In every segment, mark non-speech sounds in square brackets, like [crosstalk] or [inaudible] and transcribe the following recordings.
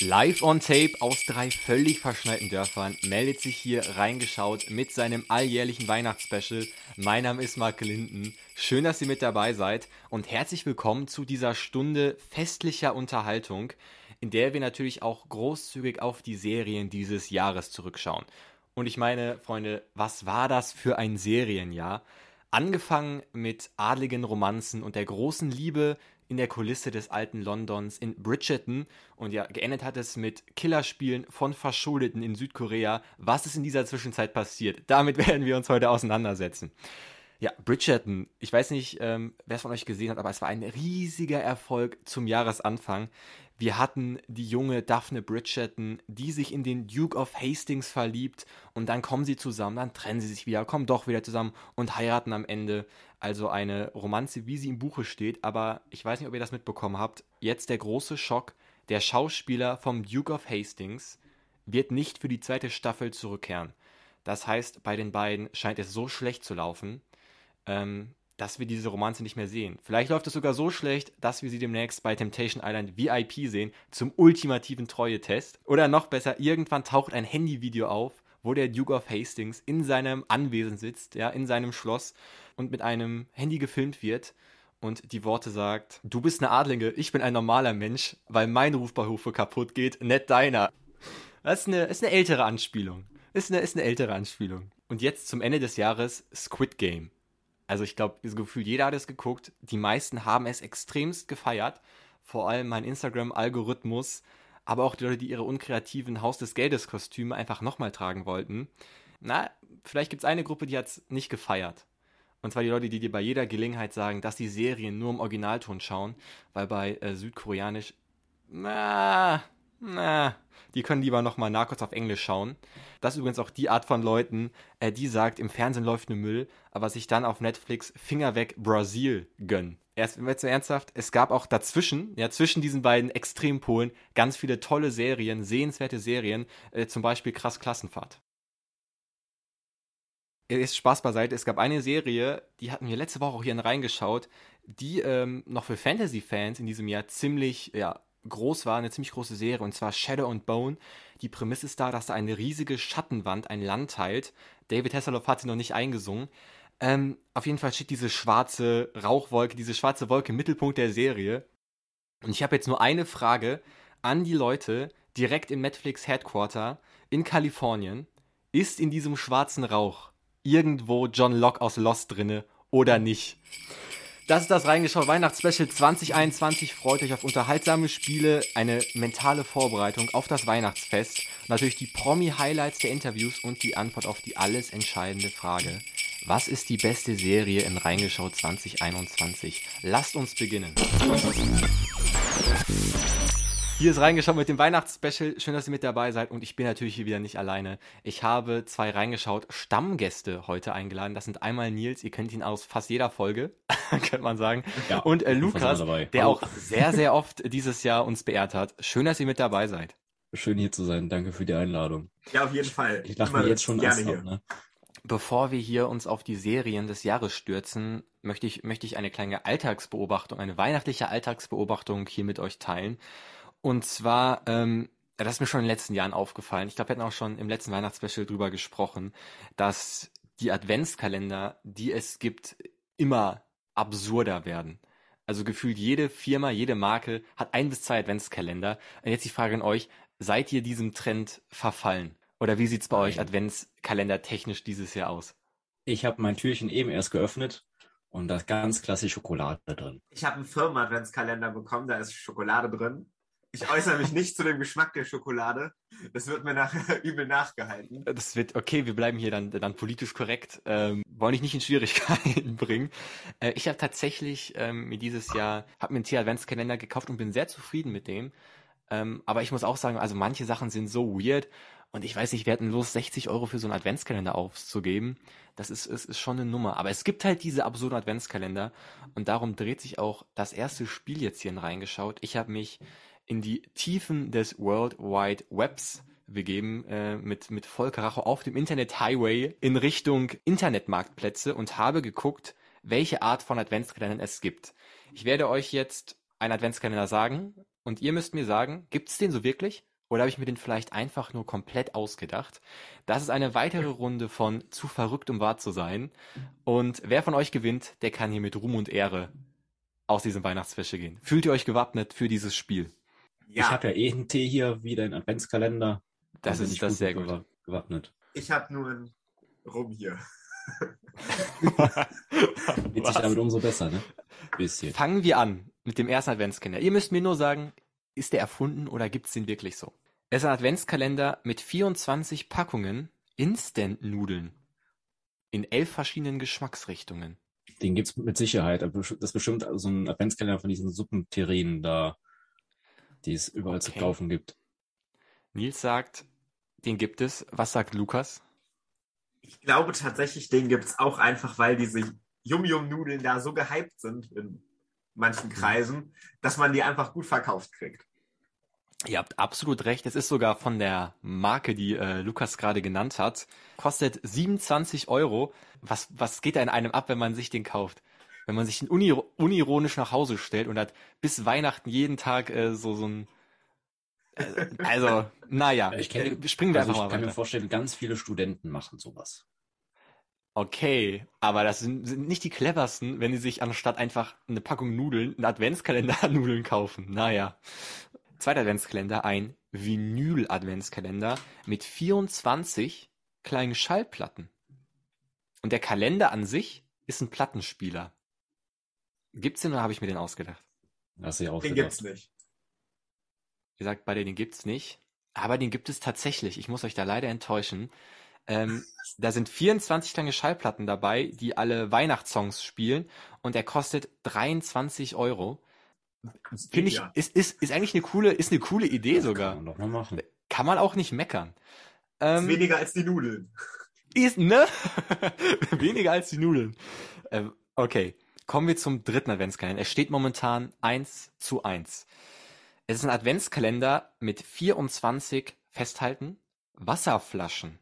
Live on Tape aus drei völlig verschneiten Dörfern meldet sich hier reingeschaut mit seinem alljährlichen Weihnachtsspecial. Mein Name ist Mark Linden. Schön, dass ihr mit dabei seid und herzlich willkommen zu dieser Stunde festlicher Unterhaltung, in der wir natürlich auch großzügig auf die Serien dieses Jahres zurückschauen. Und ich meine, Freunde, was war das für ein Serienjahr? Angefangen mit adligen Romanzen und der großen Liebe in der Kulisse des alten Londons in Bridgerton und ja, geendet hat es mit Killerspielen von Verschuldeten in Südkorea. Was ist in dieser Zwischenzeit passiert? Damit [laughs] werden wir uns heute auseinandersetzen. Ja, Bridgerton, ich weiß nicht, ähm, wer es von euch gesehen hat, aber es war ein riesiger Erfolg zum Jahresanfang. Wir hatten die junge Daphne Bridgerton, die sich in den Duke of Hastings verliebt und dann kommen sie zusammen, dann trennen sie sich wieder, kommen doch wieder zusammen und heiraten am Ende. Also eine Romanze, wie sie im Buche steht, aber ich weiß nicht, ob ihr das mitbekommen habt. Jetzt der große Schock. Der Schauspieler vom Duke of Hastings wird nicht für die zweite Staffel zurückkehren. Das heißt, bei den beiden scheint es so schlecht zu laufen, ähm, dass wir diese Romanze nicht mehr sehen. Vielleicht läuft es sogar so schlecht, dass wir sie demnächst bei Temptation Island VIP sehen, zum ultimativen Treue-Test. Oder noch besser, irgendwann taucht ein Handyvideo auf, wo der Duke of Hastings in seinem Anwesen sitzt, ja, in seinem Schloss und mit einem Handy gefilmt wird und die Worte sagt, du bist eine Adlinge, ich bin ein normaler Mensch, weil mein Ruf bei Hofe kaputt geht, nicht deiner. Das ist eine, ist eine ältere Anspielung. Ist eine, ist eine ältere Anspielung. Und jetzt zum Ende des Jahres Squid Game. Also ich glaube, das Gefühl, jeder hat es geguckt. Die meisten haben es extremst gefeiert. Vor allem mein Instagram-Algorithmus, aber auch die Leute, die ihre unkreativen Haus des Geldes-Kostüme einfach nochmal tragen wollten. Na, vielleicht gibt es eine Gruppe, die hat es nicht gefeiert. Und zwar die Leute, die dir bei jeder Gelegenheit sagen, dass die Serien nur im Originalton schauen, weil bei äh, Südkoreanisch, na, na, die können lieber nochmal Narcos auf Englisch schauen. Das ist übrigens auch die Art von Leuten, äh, die sagt, im Fernsehen läuft nur Müll, aber sich dann auf Netflix Finger weg Brasil gönnen. Erst so ernsthaft, es gab auch dazwischen, ja, zwischen diesen beiden Extrempolen ganz viele tolle Serien, sehenswerte Serien, äh, zum Beispiel Krass Klassenfahrt ist Spaß beiseite. Es gab eine Serie, die hatten wir letzte Woche auch hier reingeschaut, die ähm, noch für Fantasy-Fans in diesem Jahr ziemlich ja, groß war, eine ziemlich große Serie, und zwar Shadow and Bone. Die Prämisse ist da, dass da eine riesige Schattenwand ein Land teilt. David Hasselhoff hat sie noch nicht eingesungen. Ähm, auf jeden Fall steht diese schwarze Rauchwolke, diese schwarze Wolke im Mittelpunkt der Serie. Und ich habe jetzt nur eine Frage an die Leute direkt im Netflix Headquarter in Kalifornien. Ist in diesem schwarzen Rauch irgendwo John Locke aus Lost drinne oder nicht. Das ist das reingeschaut Weihnachtsspecial 2021. Freut euch auf unterhaltsame Spiele, eine mentale Vorbereitung auf das Weihnachtsfest, natürlich die Promi-Highlights der Interviews und die Antwort auf die alles entscheidende Frage. Was ist die beste Serie in Reingeschaut 2021? Lasst uns beginnen. Hier ist reingeschaut mit dem Weihnachtsspecial. Schön, dass ihr mit dabei seid. Und ich bin natürlich hier wieder nicht alleine. Ich habe zwei reingeschaut Stammgäste heute eingeladen. Das sind einmal Nils, ihr kennt ihn aus fast jeder Folge, [laughs] könnte man sagen. Ja, und äh, Lukas, der auch sehr, sehr oft dieses Jahr uns beehrt hat. Schön, dass ihr mit dabei seid. Schön hier zu sein. Danke für die Einladung. Ja, auf jeden Fall. Ich lache mir jetzt schon gerne hier. Ab, ne? Bevor wir hier uns auf die Serien des Jahres stürzen, möchte ich, möchte ich eine kleine Alltagsbeobachtung, eine weihnachtliche Alltagsbeobachtung hier mit euch teilen. Und zwar, ähm, das ist mir schon in den letzten Jahren aufgefallen. Ich glaube, wir hatten auch schon im letzten Weihnachtsspecial drüber gesprochen, dass die Adventskalender, die es gibt, immer absurder werden. Also gefühlt jede Firma, jede Marke hat ein bis zwei Adventskalender. Und jetzt die Frage an euch, seid ihr diesem Trend verfallen? Oder wie sieht's bei euch Adventskalender technisch dieses Jahr aus? Ich habe mein Türchen eben erst geöffnet und da ist ganz klassisch Schokolade drin. Ich habe einen Firmen-Adventskalender bekommen, da ist Schokolade drin. Ich äußere mich nicht zu dem Geschmack der Schokolade. Das wird mir nachher [laughs] übel nachgehalten. Das wird, okay, wir bleiben hier dann, dann politisch korrekt. Ähm, wollen dich nicht in Schwierigkeiten [laughs] bringen. Äh, ich habe tatsächlich ähm, mir dieses Jahr, habe mir einen Tier-Adventskalender gekauft und bin sehr zufrieden mit dem. Ähm, aber ich muss auch sagen, also manche Sachen sind so weird. Und ich weiß nicht, wir hatten los, 60 Euro für so einen Adventskalender auszugeben. Das ist, ist, ist schon eine Nummer. Aber es gibt halt diese absurden Adventskalender. Und darum dreht sich auch das erste Spiel jetzt hierhin reingeschaut. Ich habe mich in die Tiefen des World Wide Webs begeben äh, mit, mit Volker Racho auf dem Internet Highway in Richtung Internetmarktplätze und habe geguckt, welche Art von Adventskalendern es gibt. Ich werde euch jetzt einen Adventskalender sagen Und ihr müsst mir sagen, gibt es den so wirklich? Oder habe ich mir den vielleicht einfach nur komplett ausgedacht? Das ist eine weitere Runde von Zu verrückt, um wahr zu sein. Und wer von euch gewinnt, der kann hier mit Ruhm und Ehre aus diesem Weihnachtsfische gehen. Fühlt ihr euch gewappnet für dieses Spiel? Ich habe ja eh einen Tee hier, wieder einen Adventskalender. Das ist das ist sehr gut. gewa- Gewappnet. Ich habe nur einen Rum hier. [laughs] Geht sich damit umso besser, ne? Bisschen. Fangen wir an mit dem ersten Adventskalender. Ihr müsst mir nur sagen, ist der erfunden oder gibt es den wirklich so? Es ist ein Adventskalender mit 24 Packungen Instant-Nudeln in elf verschiedenen Geschmacksrichtungen. Den gibt's mit Sicherheit. Das ist bestimmt so ein Adventskalender von diesen Suppenterrinen da, die es überall zu Okay. kaufen gibt. Nils sagt, den gibt es. Was sagt Lukas? Ich glaube tatsächlich, den gibt es auch einfach, weil diese Yum-Yum-Nudeln da so gehypt sind in manchen Kreisen, dass man die einfach gut verkauft kriegt. Ihr habt absolut recht. Es ist sogar von der Marke, die äh, Lukas gerade genannt hat. Kostet 27 Euro. Was, was geht da in einem ab, wenn man sich den kauft? Wenn man sich den uni unironisch nach Hause stellt und hat bis Weihnachten jeden Tag äh, so, so ein. Äh, also, [laughs] naja, Ich kenn- äh, springen wir Also einfach ich mal kann mir vorstellen, ganz viele Studenten machen sowas. Okay, aber das sind, sind nicht die cleversten, wenn die sich anstatt einfach eine Packung Nudeln, einen Adventskalender [laughs] Nudeln kaufen. Naja. Zweiter Adventskalender, ein Vinyl-Adventskalender mit 24 kleinen Schallplatten. Und der Kalender an sich ist ein Plattenspieler. Gibt's den oder habe ich mir den ausgedacht? Hast du ja auch Den gibt's nicht. Ihr sagt beide, den gibt's nicht. Aber den gibt es tatsächlich. Ich muss euch da leider enttäuschen. Ähm, [laughs] da sind 24 kleine Schallplatten dabei, die alle Weihnachtssongs spielen. Und der kostet 23 Euro. Finde ich, Ja. ist, ist, ist eigentlich eine coole, ist eine coole Idee Kann sogar. man doch mal machen. Kann man auch nicht meckern. Ist Ähm, weniger als die Nudeln. ist, ne? [laughs] Weniger als die Nudeln. Ähm, okay, kommen wir zum dritten Adventskalender. Es steht momentan 1 zu 1. Es ist ein Adventskalender mit 24 Festhalten Wasserflaschen.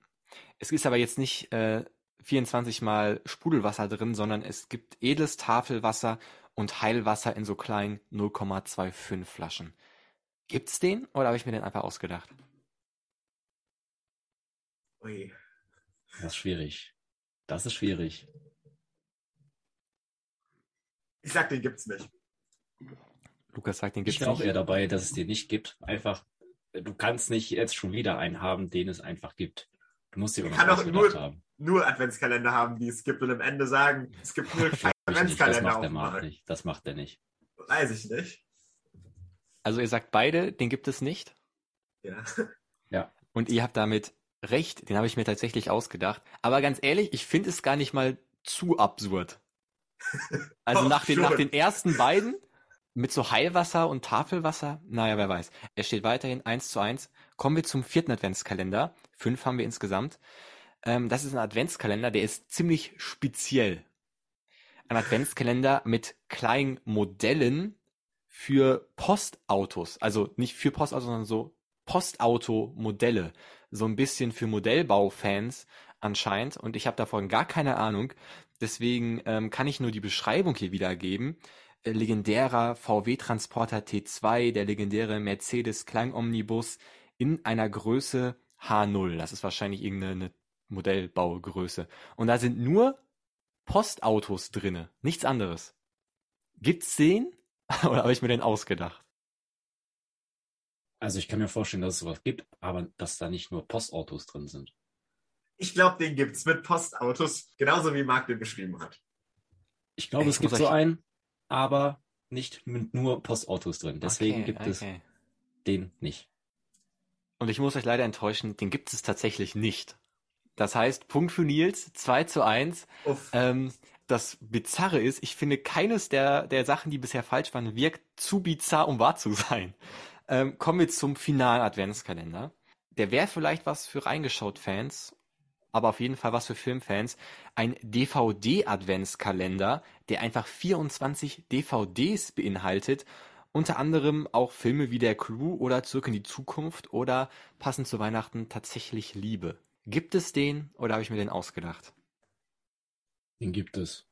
Es ist aber jetzt nicht äh, 24 mal Sprudelwasser drin, sondern es gibt edles Tafelwasser und Heilwasser in so kleinen 0,25 Flaschen. Gibt's den oder habe ich mir den einfach ausgedacht? Ui. Das ist schwierig. Das ist schwierig. Ich sag, den gibt's nicht. Lukas sagt, den Ich gibt's bin auch nicht. eher dabei, dass es den nicht gibt. Einfach, du kannst nicht jetzt schon wieder einen haben, den es einfach gibt. Du musst dir Ich kann ausgedacht nur- haben. Nur Adventskalender haben, die es gibt und am Ende sagen, es gibt nur Ich nicht. Das Adventskalender macht der Markt nicht. Das macht er nicht. Weiß ich nicht. Also ihr sagt beide, den gibt es nicht. Ja. Und ihr habt damit recht, den habe ich mir tatsächlich ausgedacht. Aber ganz ehrlich, ich finde es gar nicht mal zu absurd. [laughs] Also Doch, nach, den, nach den ersten beiden mit so Heilwasser und Tafelwasser, naja, wer weiß. Es steht weiterhin 1 zu 1. Kommen wir zum vierten Adventskalender. Fünf haben wir insgesamt. Ähm, das ist ein Adventskalender, der ist ziemlich speziell. Ein Adventskalender mit kleinen Modellen für Postautos. Also nicht für Postautos, sondern so Postauto-Modelle. So ein bisschen für Modellbaufans anscheinend. Und ich habe davon gar keine Ahnung. Deswegen ähm, kann ich nur die Beschreibung hier wiedergeben. Äh, legendärer VW-Transporter T2, der legendäre Mercedes Klangomnibus in einer Größe H0. Das ist wahrscheinlich irgendeine Modellbaugröße. Und da sind nur Postautos drinne, nichts anderes. Gibt's den? [laughs] Oder habe ich mir den ausgedacht? Also ich kann mir vorstellen, dass es sowas gibt, aber dass da nicht nur Postautos drin sind. Ich glaube, den gibt's mit Postautos, genauso wie Marc den beschrieben hat. Ich glaube, es gibt so einen, aber nicht mit nur Postautos drin. Deswegen Okay, gibt es okay. den nicht. Und ich muss euch leider enttäuschen, den gibt es tatsächlich nicht. Das heißt, Punkt für Nils, 2 zu 1. Uff. Ähm, das Bizarre ist, ich finde, keines der, der Sachen, die bisher falsch waren, wirkt zu bizarr, um wahr zu sein. Ähm, kommen wir zum finalen Adventskalender. Der wäre vielleicht was für Reingeschaut-Fans, aber auf jeden Fall was für Filmfans. Ein DVD-Adventskalender, der einfach 24 DVDs beinhaltet. Unter anderem auch Filme wie Der Crew oder Zurück in die Zukunft oder passend zu Weihnachten tatsächlich Liebe. Gibt es den oder habe ich mir den ausgedacht? Den gibt es.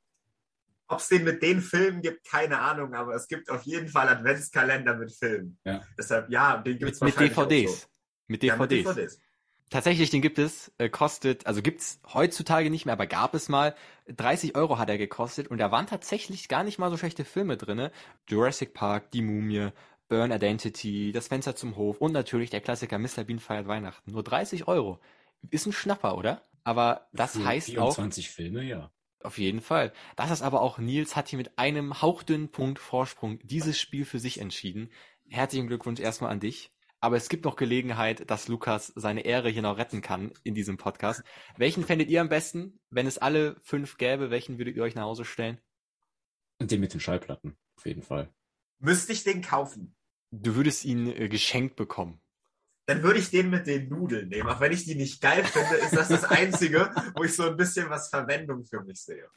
Ob es den mit den Filmen gibt, keine Ahnung, aber es gibt auf jeden Fall Adventskalender mit Filmen. Ja. Deshalb, ja, den gibt Mit, es mit DVDs. Mit Ja, DVDs. mit DVDs. Tatsächlich, den gibt es, äh, kostet, also gibt's heutzutage nicht mehr, aber gab es mal. 30 Euro hat er gekostet und da waren tatsächlich gar nicht mal so schlechte Filme drinne. Jurassic Park, Die Mumie, Burn Identity, Das Fenster zum Hof und natürlich der Klassiker Mr. Bean feiert Weihnachten. Nur 30 Euro. Ist ein Schnapper, oder? Aber das Für heißt auch, 24 Filme, ja. auf jeden Fall. Das ist aber auch, Nils hat hier mit einem hauchdünnen Punkt Vorsprung dieses Spiel für sich entschieden. Herzlichen Glückwunsch erstmal an dich. Aber es gibt noch Gelegenheit, dass Lukas seine Ehre hier noch retten kann in diesem Podcast. Welchen fändet ihr am besten? Wenn es alle fünf gäbe, welchen würdet ihr euch nach Hause stellen? Den mit den Schallplatten, auf jeden Fall. Müsste ich den kaufen? Du würdest ihn äh, geschenkt bekommen. Dann würde ich den mit den Nudeln nehmen. Auch wenn ich die nicht geil finde, ist das das Einzige, wo ich so ein bisschen was Verwendung für mich sehe.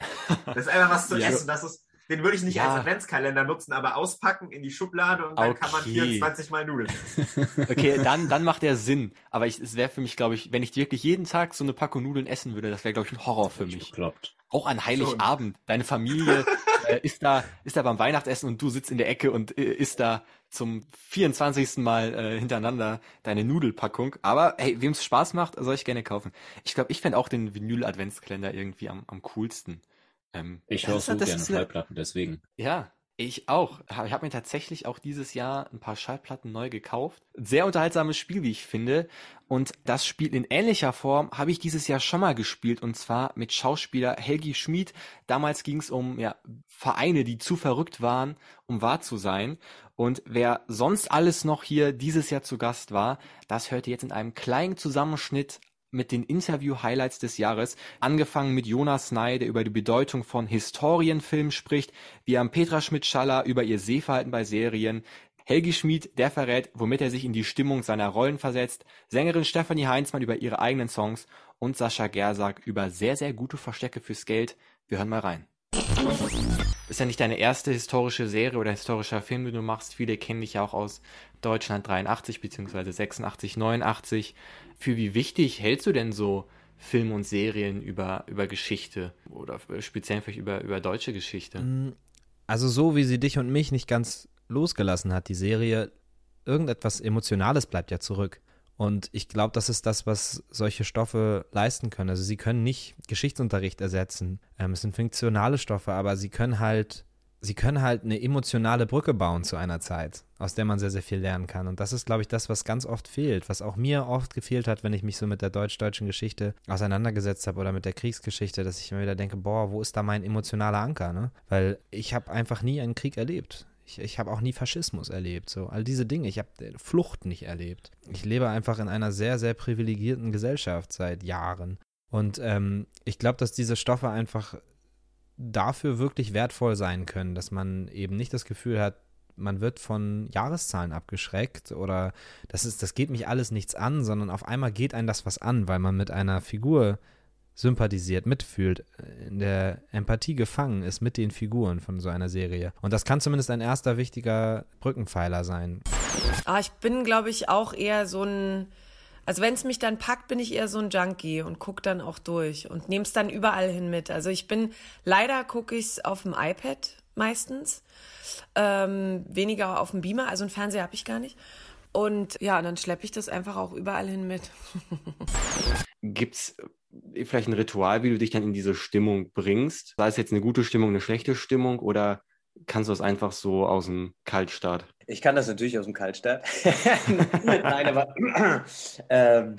Das ist einfach was zu Ja. essen. Das ist, den würde ich nicht Ja. als Adventskalender nutzen, aber auspacken in die Schublade und dann kann man Okay. 24 Mal Nudeln essen. [laughs] Okay, dann, dann macht er Sinn. Aber ich, es wäre für mich, glaube ich, wenn ich wirklich jeden Tag so eine Packung Nudeln essen würde, das wäre, glaube ich, ein Horror für mich. Bekloppt. Auch an Heiligabend. Deine Familie [laughs] äh, ist da, ist da beim Weihnachtsessen und du sitzt in der Ecke und äh, isst da zum 24. Mal äh, hintereinander deine Nudelpackung. Aber hey, wem es Spaß macht, soll ich gerne kaufen. Ich glaube, ich fände auch den Vinyl-Adventskalender irgendwie am, am coolsten. Ähm, Ich höre so das gerne eine- Schallplatten, deswegen. ja, ich auch. Ich habe mir tatsächlich auch dieses Jahr ein paar Schallplatten neu gekauft. Sehr unterhaltsames Spiel, wie ich finde. Und das Spiel in ähnlicher Form habe ich dieses Jahr schon mal gespielt und zwar mit Schauspieler Helgi Schmid. Damals ging es um ja, Vereine, die zu verrückt waren, um wahr zu sein. Und wer sonst alles noch hier dieses Jahr zu Gast war, das hört ihr jetzt in einem kleinen Zusammenschnitt mit den Interview-Highlights des Jahres. Angefangen mit Jonas Ney, der über die Bedeutung von Historienfilmen spricht. Wir haben Petra Schmidt-Schaller über ihr Sehverhalten bei Serien. Helgi Schmid, der verrät, womit er sich in die Stimmung seiner Rollen versetzt. Sängerin Stefanie Heinzmann über ihre eigenen Songs. Und Sascha Gersak über sehr, sehr gute Verstecke fürs Geld. Wir hören mal rein. Ist ja nicht deine erste historische Serie oder historischer Film, den du machst. Viele kennen dich ja auch aus Deutschland 83 bzw. 86, 89. Für wie wichtig hältst du denn so Filme und Serien über, über Geschichte oder speziell vielleicht über, über deutsche Geschichte? Mm, Also so wie sie dich und mich nicht ganz losgelassen hat, die Serie, irgendetwas Emotionales bleibt ja zurück. Und ich glaube, das ist das, was solche Stoffe leisten können. Also sie können nicht Geschichtsunterricht ersetzen. Ähm, es sind fiktionale Stoffe, aber sie können halt, sie können halt eine emotionale Brücke bauen zu einer Zeit, aus der man sehr, sehr viel lernen kann. Und das ist, glaube ich, das, was ganz oft fehlt, was auch mir oft gefehlt hat, wenn ich mich so mit der deutsch-deutschen Geschichte auseinandergesetzt habe oder mit der Kriegsgeschichte, dass ich mir wieder denke, boah, wo ist da mein emotionaler Anker? Ne? Weil ich habe einfach nie einen Krieg erlebt. Ich, ich habe auch nie Faschismus erlebt. So all diese Dinge. Ich habe Flucht nicht erlebt. Ich lebe einfach in einer sehr, sehr privilegierten Gesellschaft seit Jahren. Und ähm, ich glaube, dass diese Stoffe einfach dafür wirklich wertvoll sein können, dass man eben nicht das Gefühl hat, man wird von Jahreszahlen abgeschreckt oder das ist, das geht mich alles nichts an, sondern auf einmal geht einem das was an, weil man mit einer Figur sympathisiert, mitfühlt, in der Empathie gefangen ist mit den Figuren von so einer Serie. Und das kann zumindest ein erster wichtiger Brückenpfeiler sein. Ah, ich bin, glaube ich, auch eher so ein. Also wenn es mich dann packt, bin ich eher so ein Junkie und gucke dann auch durch und nehme es dann überall hin mit. Also ich bin, leider gucke ich es auf dem iPad meistens, ähm, weniger auf dem Beamer, also einen Fernseher habe ich gar nicht. Und ja, dann schleppe ich das einfach auch überall hin mit. [laughs] Gibt's äh, vielleicht ein Ritual, wie du dich dann in diese Stimmung bringst? Sei es jetzt eine gute Stimmung, eine schlechte Stimmung oder kannst du das einfach so aus dem Kaltstart? Ich kann das natürlich aus dem Kaltstart. [laughs] Nein, aber [clears throat] ähm,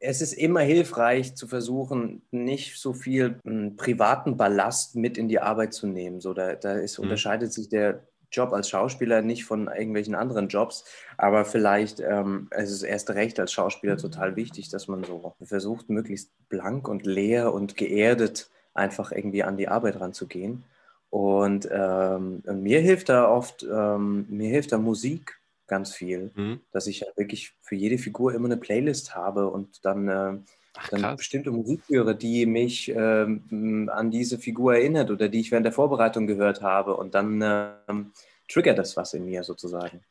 es ist immer hilfreich zu versuchen, nicht so viel m, privaten Ballast mit in die Arbeit zu nehmen. So, da, da ist, Mhm. unterscheidet sich der Job als Schauspieler nicht von irgendwelchen anderen Jobs, aber vielleicht ähm, es ist erst recht als Schauspieler total wichtig, dass man so versucht, möglichst blank und leer und geerdet einfach irgendwie an die Arbeit ranzugehen. Und ähm, mir hilft da oft, ähm, mir hilft da Musik ganz viel, Hm? dass ich wirklich für jede Figur immer eine Playlist habe und dann, äh, Ach, dann krass. bestimmte Musik höre, die mich ähm, an diese Figur erinnert oder die ich während der Vorbereitung gehört habe und dann ähm, triggert das was in mir sozusagen.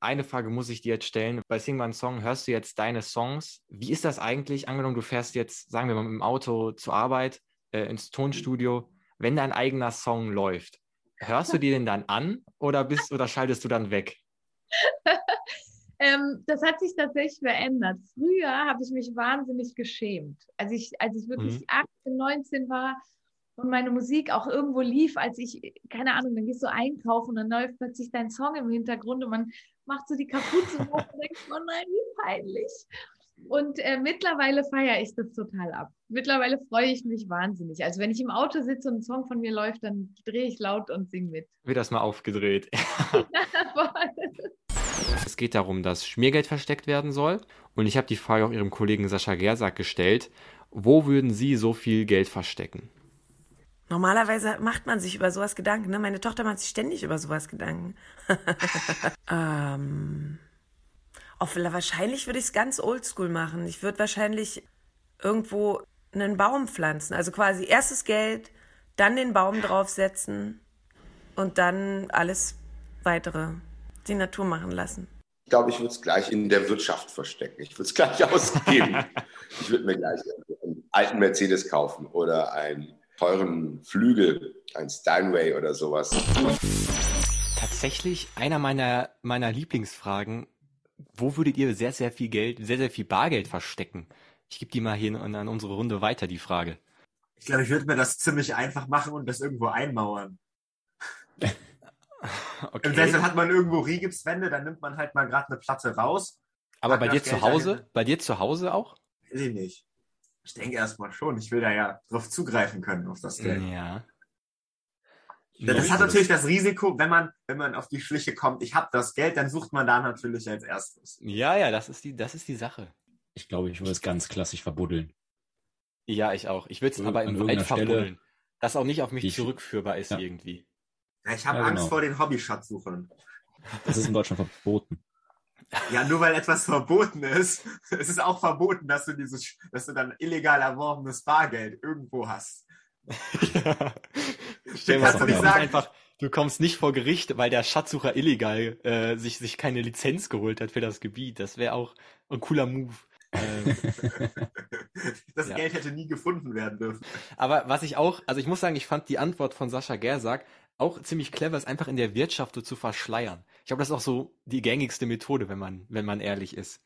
Eine Frage muss ich dir jetzt stellen. Bei Sing My Song hörst du jetzt deine Songs. Wie ist das eigentlich? Angenommen, du fährst jetzt, sagen wir mal, im Auto zur Arbeit, äh, ins Tonstudio. wenn dein eigener Song läuft, hörst du dir den dann an oder bist oder schaltest du dann weg? [laughs] ähm, das hat sich tatsächlich verändert. Früher habe ich mich wahnsinnig geschämt. Als ich, als ich wirklich Mhm. 18, 19 war und meine Musik auch irgendwo lief, als ich, keine Ahnung, dann gehst du einkaufen und dann läuft plötzlich dein Song im Hintergrund und man macht so die Kapuze hoch und [laughs] denkt, oh nein, wie peinlich. Und äh, mittlerweile feiere ich das total ab. Mittlerweile freue ich mich wahnsinnig. Also wenn ich im Auto sitze und ein Song von mir läuft, dann drehe ich laut und singe mit. Wird das mal aufgedreht. [laughs] [laughs] Es geht darum, dass Schmiergeld versteckt werden soll. Und ich habe die Frage auch Ihrem Kollegen Sascha Gersack gestellt. Wo würden Sie so viel Geld verstecken? Normalerweise macht man sich über sowas Gedanken. Ne? Meine Tochter macht sich ständig über sowas Gedanken. [laughs] ähm, auf, wahrscheinlich würde ich es ganz oldschool machen. Ich würde wahrscheinlich irgendwo einen Baum pflanzen. Also quasi erstes Geld, dann den Baum draufsetzen und dann alles weitere die Natur machen lassen. Ich glaube, ich würde es gleich in der Wirtschaft verstecken. Ich würde es gleich [laughs] ausgeben. ich würde mir gleich einen alten Mercedes kaufen oder einen teuren Flügel, ein Steinway oder sowas. Tatsächlich einer meiner, meiner Lieblingsfragen. Wo würdet ihr sehr, sehr viel Geld, sehr, sehr viel Bargeld verstecken? Ich gebe die mal hier an, an unsere Runde weiter, die Frage. Ich glaube, ich würde mir das ziemlich einfach machen und das irgendwo einmauern. [laughs] Okay. Im Sessel hat man irgendwo Rigipswände, dann nimmt man halt mal gerade eine Platte raus. Aber bei dir das zu Hause, dahin. bei dir zu Hause auch? Weiß ich nicht. Ich denke erstmal schon. Ich will da ja drauf zugreifen können, auf das Geld. Ja. Ja, Das hat natürlich das Risiko, wenn man, wenn man auf die Schliche kommt, ich habe das Geld, dann sucht man da natürlich als erstes. Ja, ja, das ist die, das ist die Sache. Ich glaube, ich würde es ganz klassisch verbuddeln. Ja, ich auch. Ich würde es aber im irgendeiner Wald Stelle, verbuddeln. Das auch nicht auf mich ich- zurückführbar ist Ja. irgendwie. Ja, ich habe Ja, Angst genau. vor den Hobbyschatzsuchern. Das ist in Deutschland verboten. [laughs] Ja, nur weil etwas verboten ist, [laughs] es ist auch verboten, dass du dieses, dass du dann illegal erworbenes Bargeld irgendwo hast. ja. Stell Kannst du nicht sagen. einfach, du kommst nicht vor Gericht, weil der Schatzsucher illegal äh, sich, sich keine Lizenz geholt hat für das Gebiet. Das wäre auch ein cooler Move. Ähm, [laughs] Das Ja. Geld hätte nie gefunden werden dürfen. aber was ich auch, also ich muss sagen, ich fand die Antwort von Sascha Gersack auch ziemlich clever, es einfach in der Wirtschaft so zu verschleiern. Ich glaube, das ist auch so die gängigste Methode, wenn man, wenn man ehrlich ist.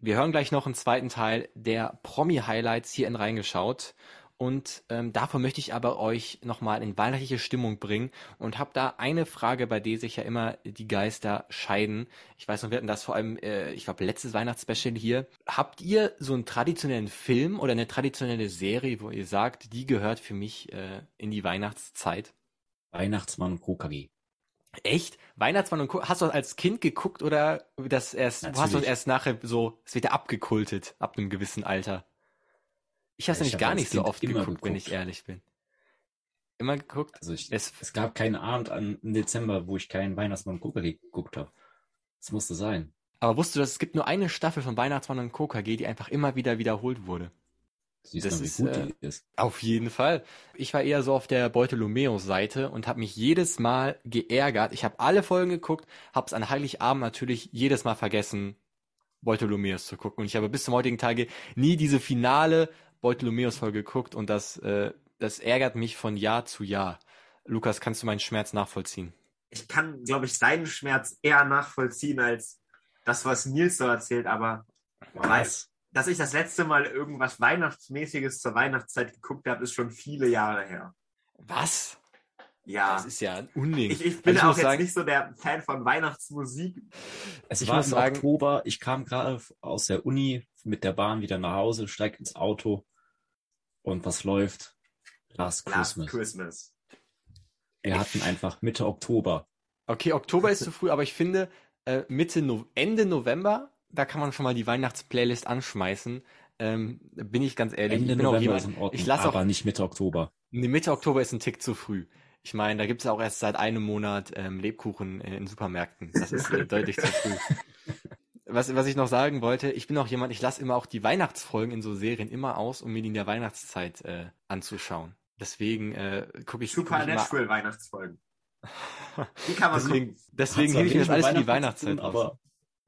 Wir hören gleich noch einen zweiten Teil der Promi-Highlights hier in Reingeschaut. Und ähm, davon möchte ich aber euch nochmal in weihnachtliche Stimmung bringen und habe da eine Frage, bei der sich ja immer die Geister scheiden. Ich weiß noch, wir hatten das vor allem, äh, ich glaube, letztes Weihnachtsspecial hier. Habt ihr so einen traditionellen Film oder eine traditionelle Serie, wo ihr sagt, die gehört für mich äh, in die Weihnachtszeit? Weihnachtsmann und KKG. Echt? Weihnachtsmann und Co. Hast du das als Kind geguckt oder das erst, hast du das erst nachher so, es wird ja abgekultet ab einem gewissen Alter? Ich habe Ja, nämlich gar nicht so Kind oft immer geguckt, wenn geguckt. ich ehrlich bin. Immer geguckt? Also ich, Es, es gab keinen Abend an, im Dezember, wo ich keinen Weihnachtsmann und KKG geguckt habe. Das musste sein. aber wusstest du, dass es gibt nur eine Staffel von Weihnachtsmann und KKG, die einfach immer wieder wiederholt wurde? Siehst Das du, wie ist, gut äh, die ist. Auf jeden Fall. Ich war eher so auf der Beutelomeus-Seite und habe mich jedes Mal geärgert. Ich habe alle Folgen geguckt, habe es an Heiligabend natürlich jedes Mal vergessen, Beutelomeus zu gucken. Und ich habe bis zum heutigen Tage nie diese finale Beutelomeus-Folge geguckt und das, äh, das ärgert mich von Jahr zu Jahr. Lukas, kannst du meinen Schmerz nachvollziehen? Ich kann, glaube ich, seinen Schmerz eher nachvollziehen als das, was Nils so erzählt, aber weiß, dass ich das letzte Mal irgendwas Weihnachtsmäßiges zur Weihnachtszeit geguckt habe, ist schon viele Jahre her. Was? Ja. Das ist ja ein Unding. Ich, ich bin Also ich auch jetzt sagen- nicht so der Fan von Weihnachtsmusik. Es Ich war im sagen- Oktober, ich kam gerade aus der Uni mit der Bahn wieder nach Hause, steig ins Auto und was läuft? Last Last Christmas. Christmas. Wir hatten einfach Mitte Oktober. Okay, Oktober ist zu früh, aber ich finde, äh, Mitte, no Ende November, da kann man schon mal die Weihnachtsplaylist anschmeißen. Ähm, bin ich ganz ehrlich. Ende ich bin auch November jemand, ist in Ordnung, ich lasse auch, aber nicht Mitte Oktober. nee, Mitte Oktober ist ein Tick zu früh. Ich meine, da gibt's ja auch erst seit einem Monat ähm, Lebkuchen äh, in Supermärkten. Das ist äh, deutlich zu früh. [laughs] Was, was ich noch sagen wollte, ich bin auch jemand, ich lasse immer auch die Weihnachtsfolgen in so Serien immer aus, um mir die in der Weihnachtszeit äh, anzuschauen. Deswegen äh, gucke ich, guck ich immer, Supernatural Weihnachtsfolgen. [laughs] Die kann man deswegen, gucken. deswegen hebe ich mir das alles für die Weihnachtszeit tun, aus. aber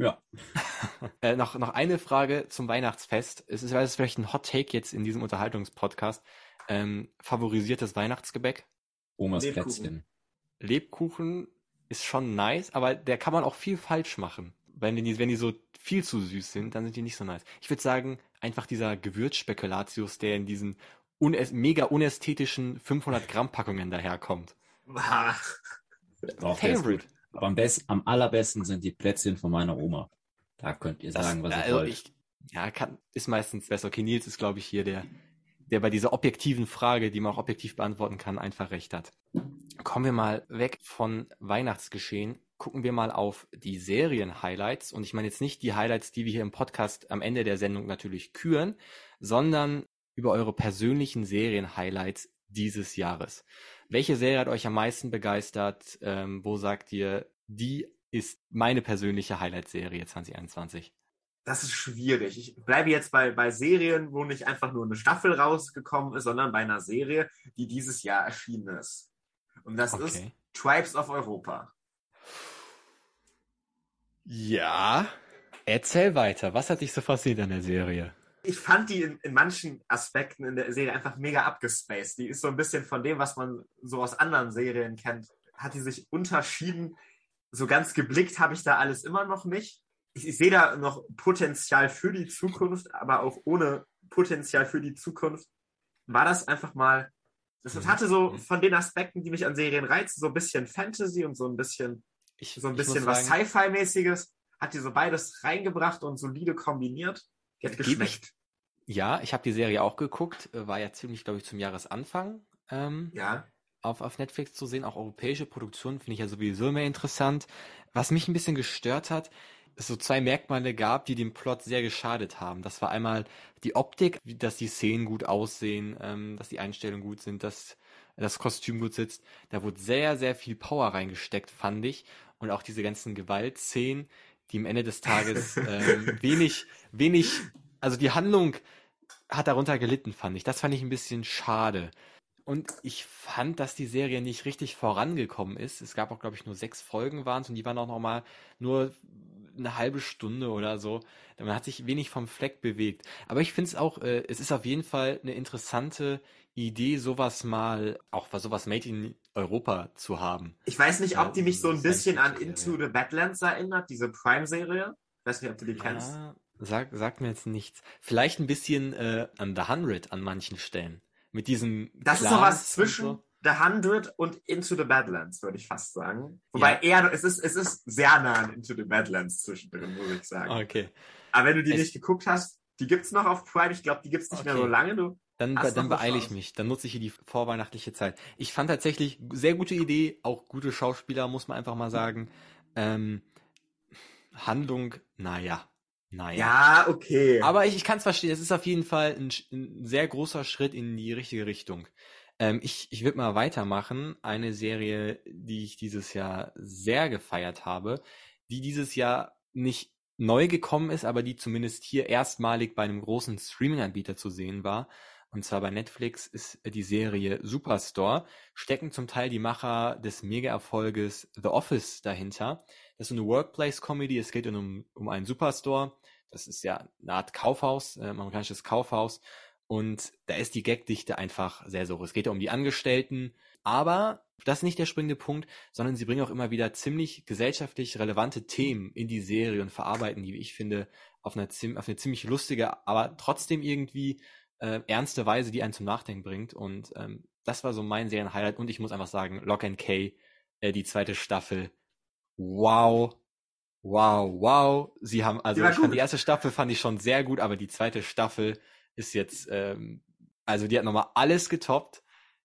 ja. [laughs] Äh, noch, noch eine Frage zum Weihnachtsfest. Es ist, weil es vielleicht ein Hot Take jetzt in diesem Unterhaltungspodcast. Ähm, favorisiertes Weihnachtsgebäck? Omas Lebkuchen. Plätzchen. Lebkuchen ist schon nice, aber der kann man auch viel falsch machen. Wenn die, wenn die so viel zu süß sind, dann sind die nicht so nice. Ich würde sagen, einfach dieser Gewürzspekulatius, der in diesen unäs- mega unästhetischen 500 Gramm Packungen daherkommt. Ah, ist Favorite. Aber am, besten, am allerbesten sind die Plätzchen von meiner Oma. Da könnt ihr Das, sagen, was ihr also wollt. ich, ja, kann, ist meistens besser. Okay, Nils ist, glaube ich, hier der, der bei dieser objektiven Frage, die man auch objektiv beantworten kann, einfach recht hat. Kommen wir mal weg von Weihnachtsgeschehen. Gucken wir mal auf die Serien-Highlights. Und ich meine jetzt nicht die Highlights, die wir hier im Podcast am Ende der Sendung natürlich küren, sondern über eure persönlichen Serien-Highlights dieses Jahres. Welche Serie hat euch am meisten begeistert? Ähm, wo sagt ihr, die ist meine persönliche Highlight-Serie 2021? das ist schwierig. Ich bleibe jetzt bei, bei Serien, wo nicht einfach nur eine Staffel rausgekommen ist, sondern bei einer Serie, die dieses Jahr erschienen ist. Und das ist Okay. Tribes of Europa. Ja. Erzähl weiter. Was hat dich so fasziniert an der Serie? Ich fand die in, in manchen Aspekten in der Serie einfach mega abgespaced. Die ist so ein bisschen von dem, was man so aus anderen Serien kennt, hat die sich unterschieden. So ganz geblickt habe ich da alles immer noch nicht. Ich, ich sehe da noch Potenzial für die Zukunft, aber auch ohne Potenzial für die Zukunft war das einfach mal. Das Mhm. hatte so von den Aspekten, die mich an Serien reizen, so ein bisschen Fantasy und so ein bisschen Ich, so ein bisschen was Sci-Fi-mäßiges. Hat die so beides reingebracht und solide kombiniert. Die hat geschmeckt. Ja, ich habe die Serie auch geguckt. äh, War ja ziemlich, glaube ich, zum Jahresanfang ähm, Ja. auf, auf Netflix zu sehen. Auch europäische Produktionen finde ich ja sowieso immer interessant. Was mich ein bisschen gestört hat, es so zwei Merkmale gab, die dem Plot sehr geschadet haben. Das war einmal die Optik, dass die Szenen gut aussehen, ähm, dass die Einstellungen gut sind, dass das Kostüm gut sitzt. Da wurde sehr, sehr viel Power reingesteckt, fand ich. Und auch diese ganzen Gewaltszenen, die am Ende des Tages ähm, wenig, wenig, also die Handlung hat darunter gelitten, fand ich. Das fand ich ein bisschen schade. Und ich fand, dass die Serie nicht richtig vorangekommen ist. Es gab auch, glaube ich, nur sechs Folgen waren es und die waren auch noch mal nur eine halbe Stunde oder so. Man hat sich wenig vom Fleck bewegt. Aber ich finde es auch, äh, es ist auf jeden Fall eine interessante Idee, sowas mal, auch was sowas made in Europa zu haben. Ich weiß nicht, ob die mich so ein bisschen an Into the Badlands erinnert, diese Prime-Serie. Ich weiß nicht, ob du die kennst. Ja, sag, sagt mir jetzt nichts. Vielleicht ein bisschen äh, an The Hundred an manchen Stellen. Mit diesen Das ist Clans sowas und zwischen so. The Hundred und Into the Badlands, würde ich fast sagen. Wobei Ja. eher, es ist, es ist sehr nah an Into the Badlands zwischendrin, muss ich sagen. Okay. Aber wenn du die Es- nicht geguckt hast, die gibt's noch auf Prime. Ich glaube, die gibt's nicht mehr Okay. so lange. Du Dann, Hast dann beeile ich mich. Dann nutze ich hier die vorweihnachtliche Zeit. Ich fand tatsächlich sehr gute Idee, auch gute Schauspieler, muss man einfach mal sagen. Ähm, Handlung, naja, naja. ja, okay. Aber ich, ich kann es verstehen, es ist auf jeden Fall ein, ein sehr großer Schritt in die richtige Richtung. Ähm, ich ich würde mal weitermachen. Eine Serie, die ich dieses Jahr sehr gefeiert habe, die dieses Jahr nicht neu gekommen ist, aber die zumindest hier erstmalig bei einem großen Streaming-Anbieter zu sehen war. Und zwar bei Netflix ist die Serie Superstore. Stecken zum Teil die Macher des Mega-Erfolges The Office dahinter. Das ist eine Workplace-Comedy. Es geht um, um einen Superstore. Das ist ja eine Art Kaufhaus, äh, amerikanisches Kaufhaus. Und da ist die Gagdichte einfach sehr so. Es geht ja um die Angestellten. Aber das ist nicht der springende Punkt, sondern sie bringen auch immer wieder ziemlich gesellschaftlich relevante Themen in die Serie und verarbeiten die, wie ich finde, auf eine, ziem- auf eine ziemlich lustige, aber trotzdem irgendwie äh, ernste Weise, die einen zum Nachdenken bringt. Und ähm, das war so mein Serienhighlight. Und ich muss einfach sagen, Lock and Key, äh, die zweite Staffel. Wow. Wow, wow. Sie haben, also gut. die erste Staffel fand ich schon sehr gut, aber die zweite Staffel ist jetzt, ähm, also die hat nochmal alles getoppt.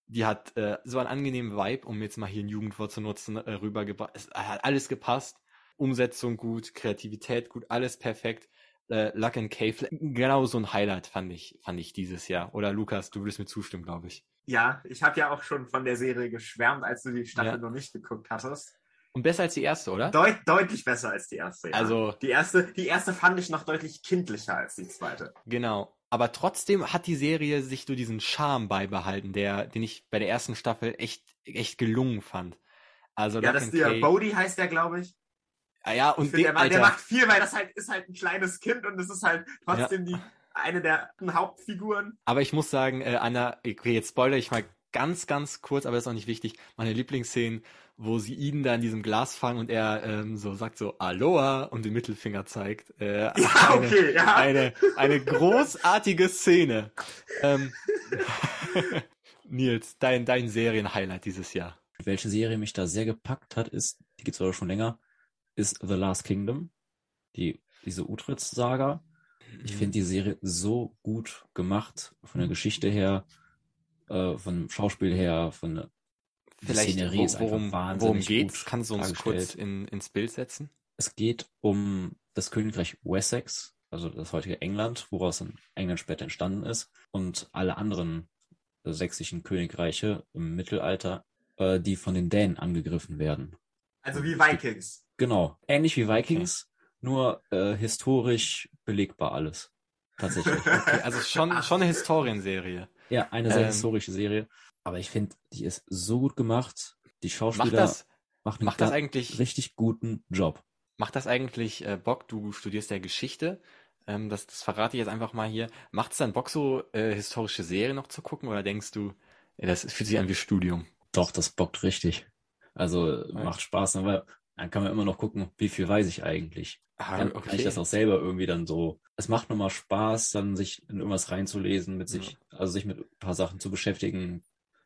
Die hat äh, so einen angenehmen Vibe, um jetzt mal hier ein Jugendwort zu nutzen, äh, rübergebracht. Es hat alles gepasst. Umsetzung gut, Kreativität gut, alles perfekt. Äh, Luck and Cave, genau so ein Highlight fand ich, fand ich dieses Jahr. Oder Lukas, du würdest mir zustimmen, glaube ich. ja, ich habe ja auch schon von der Serie geschwärmt, als du die Staffel Ja. noch nicht geguckt hattest. Und besser als die erste, oder? Deut deutlich besser als die erste. Ja. Also- die erste, die erste fand ich noch deutlich kindlicher als die zweite. Genau. Aber trotzdem hat die Serie sich so diesen Charme beibehalten, der, den ich bei der ersten Staffel echt, echt gelungen fand. Also Ja, Lock das ist der Bodhi heißt der, glaube ich. Ah ja, und den, der, Mann, der macht viel, weil das halt ist halt ein kleines Kind und es ist halt trotzdem die, eine der Hauptfiguren. Aber ich muss sagen, äh, Anna, okay, jetzt spoilere ich mal ganz, ganz kurz, aber das ist auch nicht wichtig. Meine Lieblingsszenen, wo sie ihn da in diesem Glas fangen und er ähm, so sagt so Aloha und den Mittelfinger zeigt. Äh, Ja, eine, okay, ja. eine, eine großartige Szene. Ähm, [laughs] Nils, dein, dein Serienhighlight dieses Jahr. Welche Serie mich da sehr gepackt hat, ist, die gibt's aber schon länger, ist The Last Kingdom. Die, diese Utrecht-Saga. Ich Mhm. finde die Serie so gut gemacht, von der Geschichte her, äh, vom Schauspiel her, von der Vielleicht, Szenerie wo, ist einfach worum, wahnsinnig worum geht's? gut Kannst du uns kurz in, ins Bild setzen? Es geht um das Königreich Wessex, also das heutige England, woraus England später entstanden ist, und alle anderen sächsischen Königreiche im Mittelalter, äh, die von den Dänen angegriffen werden. Also wie Vikings. Genau, ähnlich wie Vikings, nur äh, historisch belegbar alles. Tatsächlich. [laughs] Okay, also schon, schon eine Historienserie. ja, eine sehr Ähm. historische Serie, aber ich finde, die ist so gut gemacht. Die Macht Schauspieler das, machen einen macht das eigentlich, richtig guten Job. macht das eigentlich äh, Bock? Du studierst ja Geschichte. Ähm, das, das verrate ich jetzt einfach mal hier. Macht es dann Bock, so äh, historische Serien noch zu gucken? Oder denkst du, das fühlt sich an wie Studium? Doch, das bockt richtig. Also macht Spaß, aber dann kann man immer noch gucken, wie viel weiß ich eigentlich. Ah, Dann kann ich das auch selber irgendwie dann so. Es macht nochmal Spaß, dann sich in irgendwas reinzulesen, mit sich, also sich mit ein paar Sachen zu beschäftigen,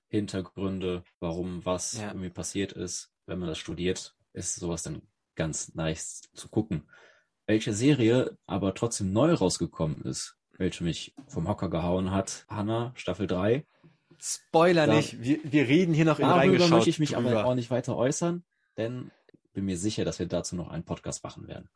Hintergründe, warum was Ja. irgendwie passiert ist. Wenn man das studiert, ist sowas dann ganz nice zu gucken. Welche Serie aber trotzdem neu rausgekommen ist, welche mich vom Hocker gehauen hat, Hannah, Staffel 3. Spoiler Da- nicht. Wir, wir reden hier noch in Darüber möchte ich mich aber drüber. auch nicht weiter äußern, denn bin mir sicher, dass wir dazu noch einen Podcast machen werden.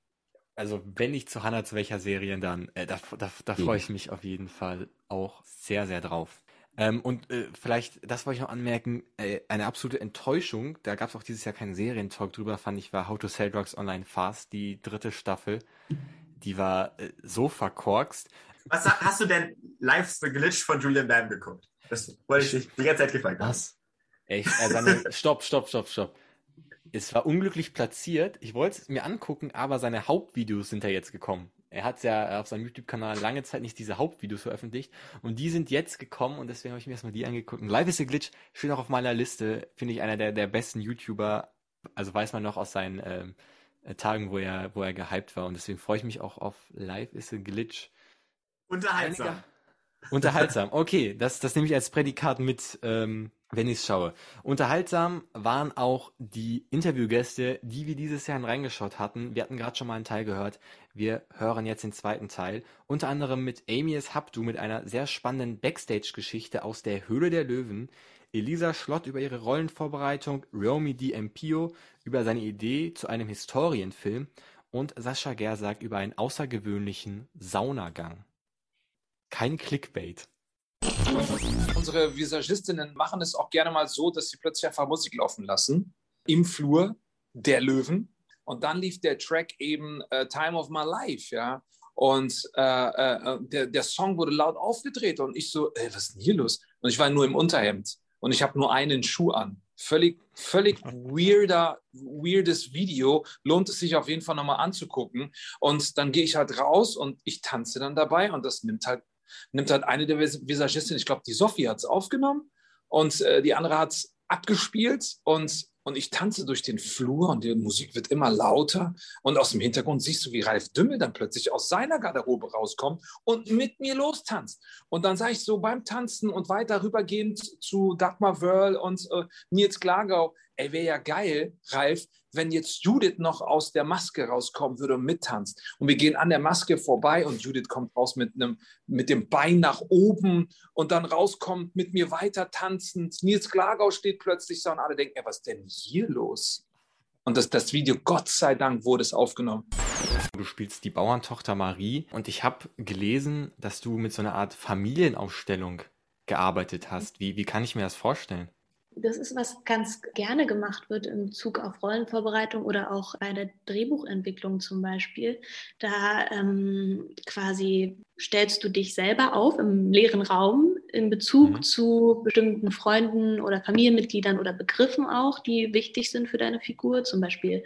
Also wenn ich zu Hannah zu welcher Serie, dann äh, da, da, da freue ich mich auf jeden Fall auch sehr, sehr drauf. Ähm, und äh, vielleicht, das wollte ich noch anmerken, äh, eine absolute Enttäuschung, da gab es auch dieses Jahr keinen Serientalk drüber, fand ich, war How to Sell Drugs Online Fast, die dritte Staffel. Die war äh, so verkorkst. Was ha- hast du denn Live the Glitch von Julian Bam geguckt? Das wollte ich dich die ganze Zeit gefragt haben. Was? Äh, seine, stopp, stopp, stopp, stopp. Es war unglücklich platziert. Ich wollte es mir angucken, aber seine Hauptvideos sind ja jetzt gekommen. Er hat ja auf seinem YouTube-Kanal lange Zeit nicht diese Hauptvideos veröffentlicht und die sind jetzt gekommen und deswegen habe ich mir erstmal die angeguckt. Und Live is a Glitch steht auch auf meiner Liste, finde ich einer der, der besten YouTuber. Also weiß man noch aus seinen ähm, äh, Tagen, wo er, wo er gehypt war und deswegen freue ich mich auch auf Live is a Glitch. Unterhaltsam. Einiger- Unterhaltsam, okay, das, das nehme ich als Prädikat mit, ähm, wenn ich schaue. Unterhaltsam waren auch die Interviewgäste, die wir dieses Jahr in reingeschaut hatten. Wir hatten gerade schon mal einen Teil gehört. Wir hören jetzt den zweiten Teil. Unter anderem mit Amy S. Habdu mit einer sehr spannenden Backstage-Geschichte aus der Höhle der Löwen. Elisa Schlott über ihre Rollenvorbereitung, Romy Di Empio über seine Idee zu einem Historienfilm und Sascha Gersak über einen außergewöhnlichen Saunagang. Kein Clickbait. Unsere Visagistinnen machen es auch gerne mal so, dass sie plötzlich einfach Musik laufen lassen im Flur der Löwen. Und dann lief der Track eben äh, Time of My Life, ja. Und äh, äh, der, der Song wurde laut aufgedreht und ich so, ey, was ist denn hier los? Und ich war nur im Unterhemd und ich habe nur einen Schuh an. Völlig, völlig weirder, weirdes Video. Lohnt es sich auf jeden Fall nochmal anzugucken. Und dann gehe ich halt raus und ich tanze dann dabei und das nimmt halt nimmt halt eine der Vis- Visagistinnen, ich glaube, die Sophie hat es aufgenommen und äh, die andere hat es abgespielt und, und ich tanze durch den Flur und die Musik wird immer lauter und aus dem Hintergrund siehst du, wie Ralf Dümmel dann plötzlich aus seiner Garderobe rauskommt und mit mir lostanzt. Und dann sage ich so beim Tanzen und weiter rübergehend zu Dagmar Wörl und äh, Nils Glagau, ey, wäre ja geil, Ralf, wenn jetzt Judith noch aus der Maske rauskommen würde und mittanzt. Und wir gehen an der Maske vorbei und Judith kommt raus mit, einem, mit dem Bein nach oben und dann rauskommt mit mir weiter tanzend. Nils Glagau steht plötzlich so und alle denken, ey, was ist denn hier los? Und das, das Video, Gott sei Dank, wurde es aufgenommen. Du spielst die Bauerntochter Marie und ich habe gelesen, dass du mit so einer Art Familienausstellung gearbeitet hast. Wie, wie kann ich mir das vorstellen? Das ist, was ganz gerne gemacht wird im Zug auf Rollenvorbereitung oder auch bei der Drehbuchentwicklung zum Beispiel. Da ähm, quasi stellst du dich selber auf im leeren Raum in Bezug Mhm. zu bestimmten Freunden oder Familienmitgliedern oder Begriffen auch, die wichtig sind für deine Figur. Zum Beispiel,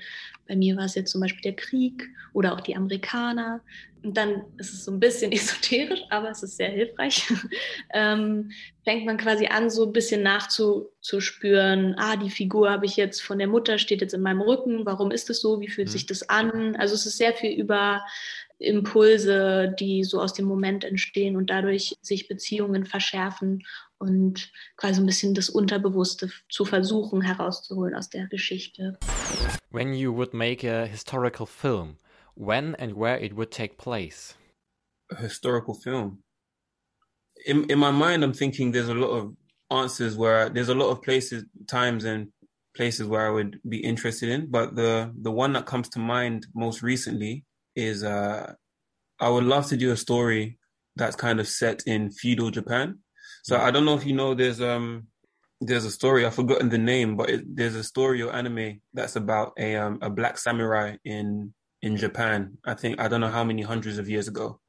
bei mir war es jetzt zum Beispiel der Krieg oder auch die Amerikaner. Und dann ist es so ein bisschen [laughs] esoterisch, aber es ist sehr hilfreich. [laughs] ähm, fängt man quasi an, so ein bisschen nachzuspüren, ah, die Figur habe ich jetzt von der Mutter, steht jetzt in meinem Rücken, warum ist es so, wie fühlt Mhm. sich das an? Also es ist sehr viel über Impulse, die so aus dem Moment entstehen und dadurch sich Beziehungen verschärfen und quasi ein bisschen das Unterbewusste zu versuchen herauszuholen aus der Geschichte. When you would make a historical film, when and where it would take place? a historical film. In in my mind, I'm thinking there's a lot of answers where there's a lot of places, times, and places where I would be interested in. But the the one that comes to mind most recently is uh, I would love to do a story that's kind of set in feudal Japan. So I don't know if you know there's um there's a story I've forgotten the name, but it, there's a story or anime that's about a um, a black samurai in in Japan. I think I don't know how many hundreds of years ago,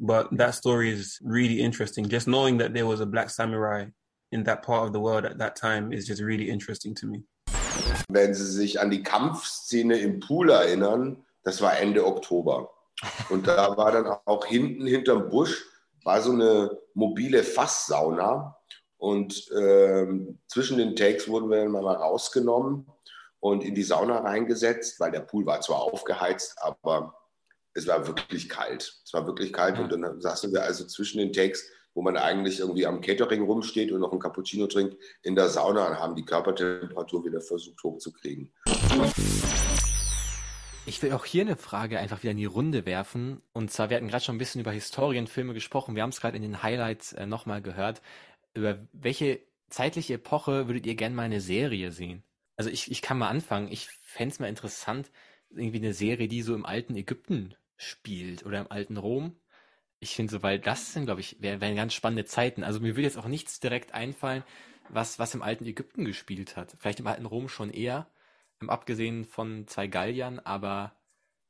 but that story is really interesting. Just knowing that there was a black samurai in that part of the world at that time is just really interesting to me. Wenn Sie sich an die Kampfszene im Pool erinnern, das war Ende Oktober. Und da war dann auch hinten hinterm Busch war so eine mobile Fasssauna. Und ähm, zwischen den Takes wurden wir dann mal rausgenommen und in die Sauna reingesetzt, weil der Pool war zwar aufgeheizt, aber es war wirklich kalt. Es war wirklich kalt und dann saßen wir also zwischen den Takes, wo man eigentlich irgendwie am Catering rumsteht und noch ein Cappuccino trinkt, in der Sauna und haben die Körpertemperatur wieder versucht hochzukriegen. Ich will auch hier eine Frage einfach wieder in die Runde werfen. Und zwar, wir hatten gerade schon ein bisschen über Historienfilme gesprochen. Wir haben es gerade in den Highlights äh, nochmal gehört. Über welche zeitliche Epoche würdet ihr gerne mal eine Serie sehen? Also ich, ich kann mal anfangen. Ich fände es mal interessant, irgendwie eine Serie, die so im alten Ägypten spielt oder im alten Rom. Ich finde so, weil das sind, glaube ich, wären wär ganz spannende Zeiten. Also mir würde jetzt auch nichts direkt einfallen, was, was im alten Ägypten gespielt hat. Vielleicht im alten Rom schon eher, abgesehen von zwei Galliern, aber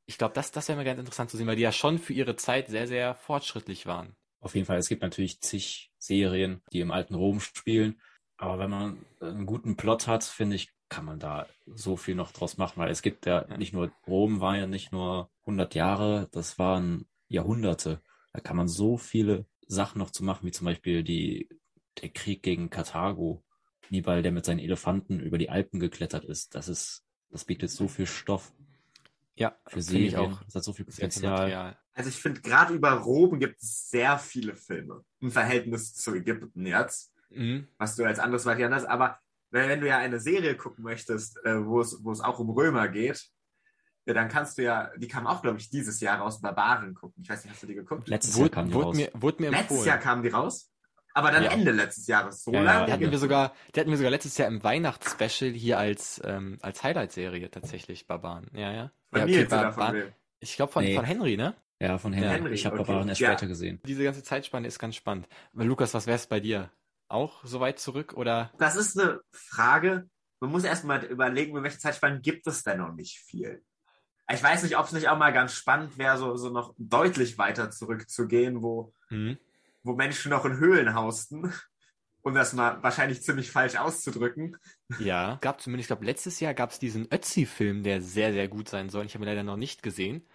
ich glaube, das, das wäre mir ganz interessant zu sehen, weil die ja schon für ihre Zeit sehr, sehr fortschrittlich waren. Auf jeden Fall, es gibt natürlich zig Serien, die im alten Rom spielen. Aber wenn man einen guten Plot hat, finde ich, kann man da so viel noch draus machen, weil es gibt ja Ja. nicht nur, Rom war ja nicht nur 100 Jahre, das waren Jahrhunderte. Da kann man so viele Sachen noch zu machen, wie zum Beispiel die, der Krieg gegen Karthago. Nibal, der mit seinen Elefanten über die Alpen geklettert ist. Das ist, das bietet so viel Stoff Ja, für finde ich auch. Das hat so viel Potenzial. Material. Also ich finde, gerade über Rom gibt es sehr viele Filme im Verhältnis zu Ägypten jetzt, Mhm. was du als anderes Variant hast. Aber wenn, du ja eine Serie gucken möchtest, äh, wo, es, wo es auch um Römer geht, ja, dann kannst du ja, die kam auch, glaube ich, dieses Jahr raus, Barbaren gucken. Ich weiß nicht, hast du die geguckt? Letztes Jahr Wurde, kam die wurde, raus. mir, wurde mir Letztes empfohlen. Jahr kamen die raus, aber dann Ja. Ende letztes Jahres. So Ja, ja, lange. Die hatten Ja. wir sogar, die hatten wir sogar letztes Jahr im Weihnachtsspecial hier als, ähm, als Highlight-Serie tatsächlich, Barbaren. Ja, ja. Von ja, mir jetzt oder Bar- von Bar- wem? Ich glaube von, Nee. von Henry, ne? Ja, von Henry. Henry, ich habe okay. Barbaren erst Ja. später gesehen. Diese ganze Zeitspanne ist ganz spannend. Aber Lukas, was wär's bei dir? Auch so weit zurück oder? Das ist eine Frage. Man muss erstmal überlegen, in welchen Zeitspannen gibt es denn noch nicht viel. Ich weiß nicht, ob es nicht auch mal ganz spannend wäre, so, so noch deutlich weiter zurückzugehen, wo, Hm? Wo Menschen noch in Höhlen hausten, um das mal wahrscheinlich ziemlich falsch auszudrücken. Ja. Gab zumindest, ich glaube, letztes Jahr gab es diesen Ötzi-Film, der sehr, sehr gut sein soll. Ich habe ihn leider noch nicht gesehen.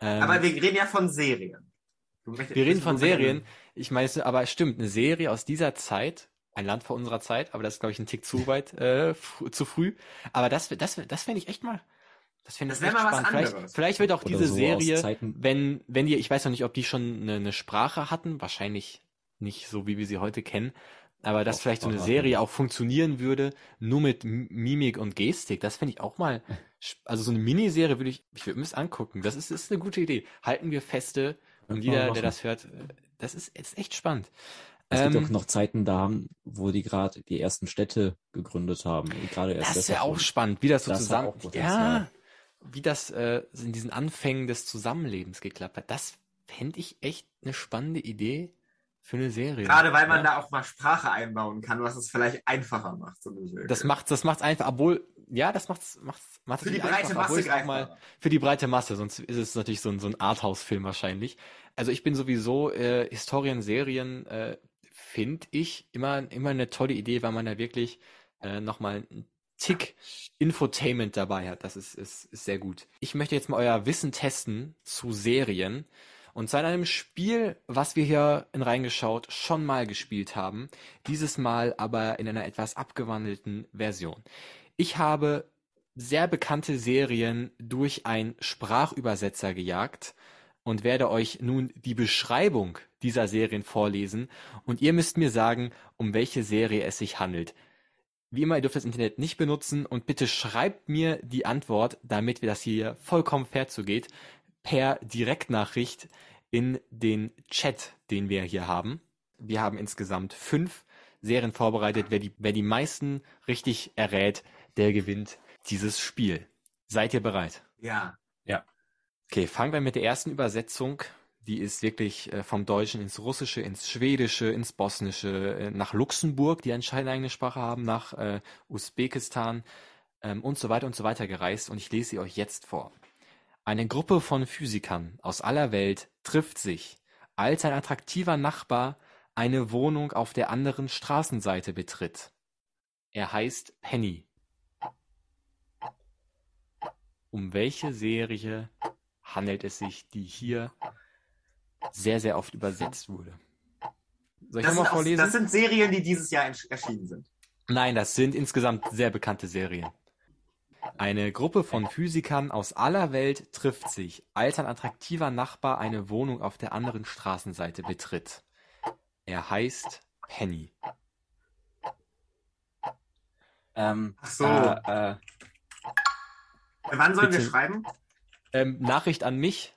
Ähm, Aber wir reden ja von Serien. Wir reden von Serien. Ich meine, aber es stimmt, eine Serie aus dieser Zeit, ein Land vor unserer Zeit, aber das ist, glaube ich, ein Tick zu weit, äh, zu früh. Aber das, das, das fände ich echt mal, das fände Das ich echt mal was spannend. Vielleicht, anderes. vielleicht wird auch Oder diese so Serie, wenn, wenn die, ich weiß noch nicht, ob die schon eine, eine Sprache hatten, wahrscheinlich nicht so, wie wir sie heute kennen, aber dass Doch, vielleicht so eine Serie auch funktionieren würde, nur mit M- Mimik und Gestik, das finde ich auch mal, also so eine Miniserie würde ich, ich würde mir das angucken. Das ist, ist eine gute Idee. Halten wir feste und jeder, der das hört, das ist, ist echt spannend. Es gibt Ähm, auch noch Zeiten da, haben, wo die gerade die ersten Städte gegründet haben. Gerade erst Das wäre auch spannend, wie das so Das zusammen, auch ja, wie das äh, in diesen Anfängen des Zusammenlebens geklappt hat. Das fände ich echt eine spannende Idee für eine Serie. Gerade weil man ja. da auch mal Sprache einbauen kann, was es vielleicht einfacher macht. So das macht, das macht's einfach, obwohl, ja, das macht's, macht's, macht's für die breite Masse mal für die breite Masse, sonst ist es natürlich so ein, so ein Arthouse-Film wahrscheinlich. Also ich bin sowieso äh, Historien, Serien, äh, finde ich immer, immer eine tolle Idee, weil man da wirklich äh, nochmal einen Tick Infotainment dabei hat. Das ist, ist, ist sehr gut. Ich möchte jetzt mal euer Wissen testen zu Serien. Und zwar in einem Spiel, was wir hier in reingeschaut schon mal gespielt haben. Dieses Mal aber in einer etwas abgewandelten Version. Ich habe sehr bekannte Serien durch einen Sprachübersetzer gejagt und werde euch nun die Beschreibung dieser Serien vorlesen und ihr müsst mir sagen, um welche Serie es sich handelt. Wie immer, ihr dürft das Internet nicht benutzen und bitte schreibt mir die Antwort, damit wir das hier vollkommen fair zugeht, per Direktnachricht in den Chat, den wir hier haben. Wir haben insgesamt fünf Serien vorbereitet. Wer die, wer die meisten richtig errät, der gewinnt dieses Spiel. Seid ihr bereit? Ja. Ja. Okay, fangen wir mit der ersten Übersetzung. Die ist wirklich äh, vom Deutschen ins Russische, ins Schwedische, ins Bosnische, äh, nach Luxemburg, die anscheinend eigene Sprache haben, nach äh, Usbekistan ähm, und so weiter und so weiter gereist. Und ich lese sie euch jetzt vor. Eine Gruppe von Physikern aus aller Welt trifft sich, als ein attraktiver Nachbar eine Wohnung auf der anderen Straßenseite betritt. Er heißt Penny. Um welche Serie handelt es sich, die hier sehr, sehr oft übersetzt wurde? Soll ich Das nochmal vorlesen? das sind Serien, die dieses Jahr erschienen sind. Nein, das sind insgesamt sehr bekannte Serien. Eine Gruppe von Physikern aus aller Welt trifft sich, als ein attraktiver Nachbar eine Wohnung auf der anderen Straßenseite betritt. Er heißt Penny. Ähm, Ach so. äh, äh, Wann sollen wir Bitte. schreiben? Ähm, Nachricht an mich.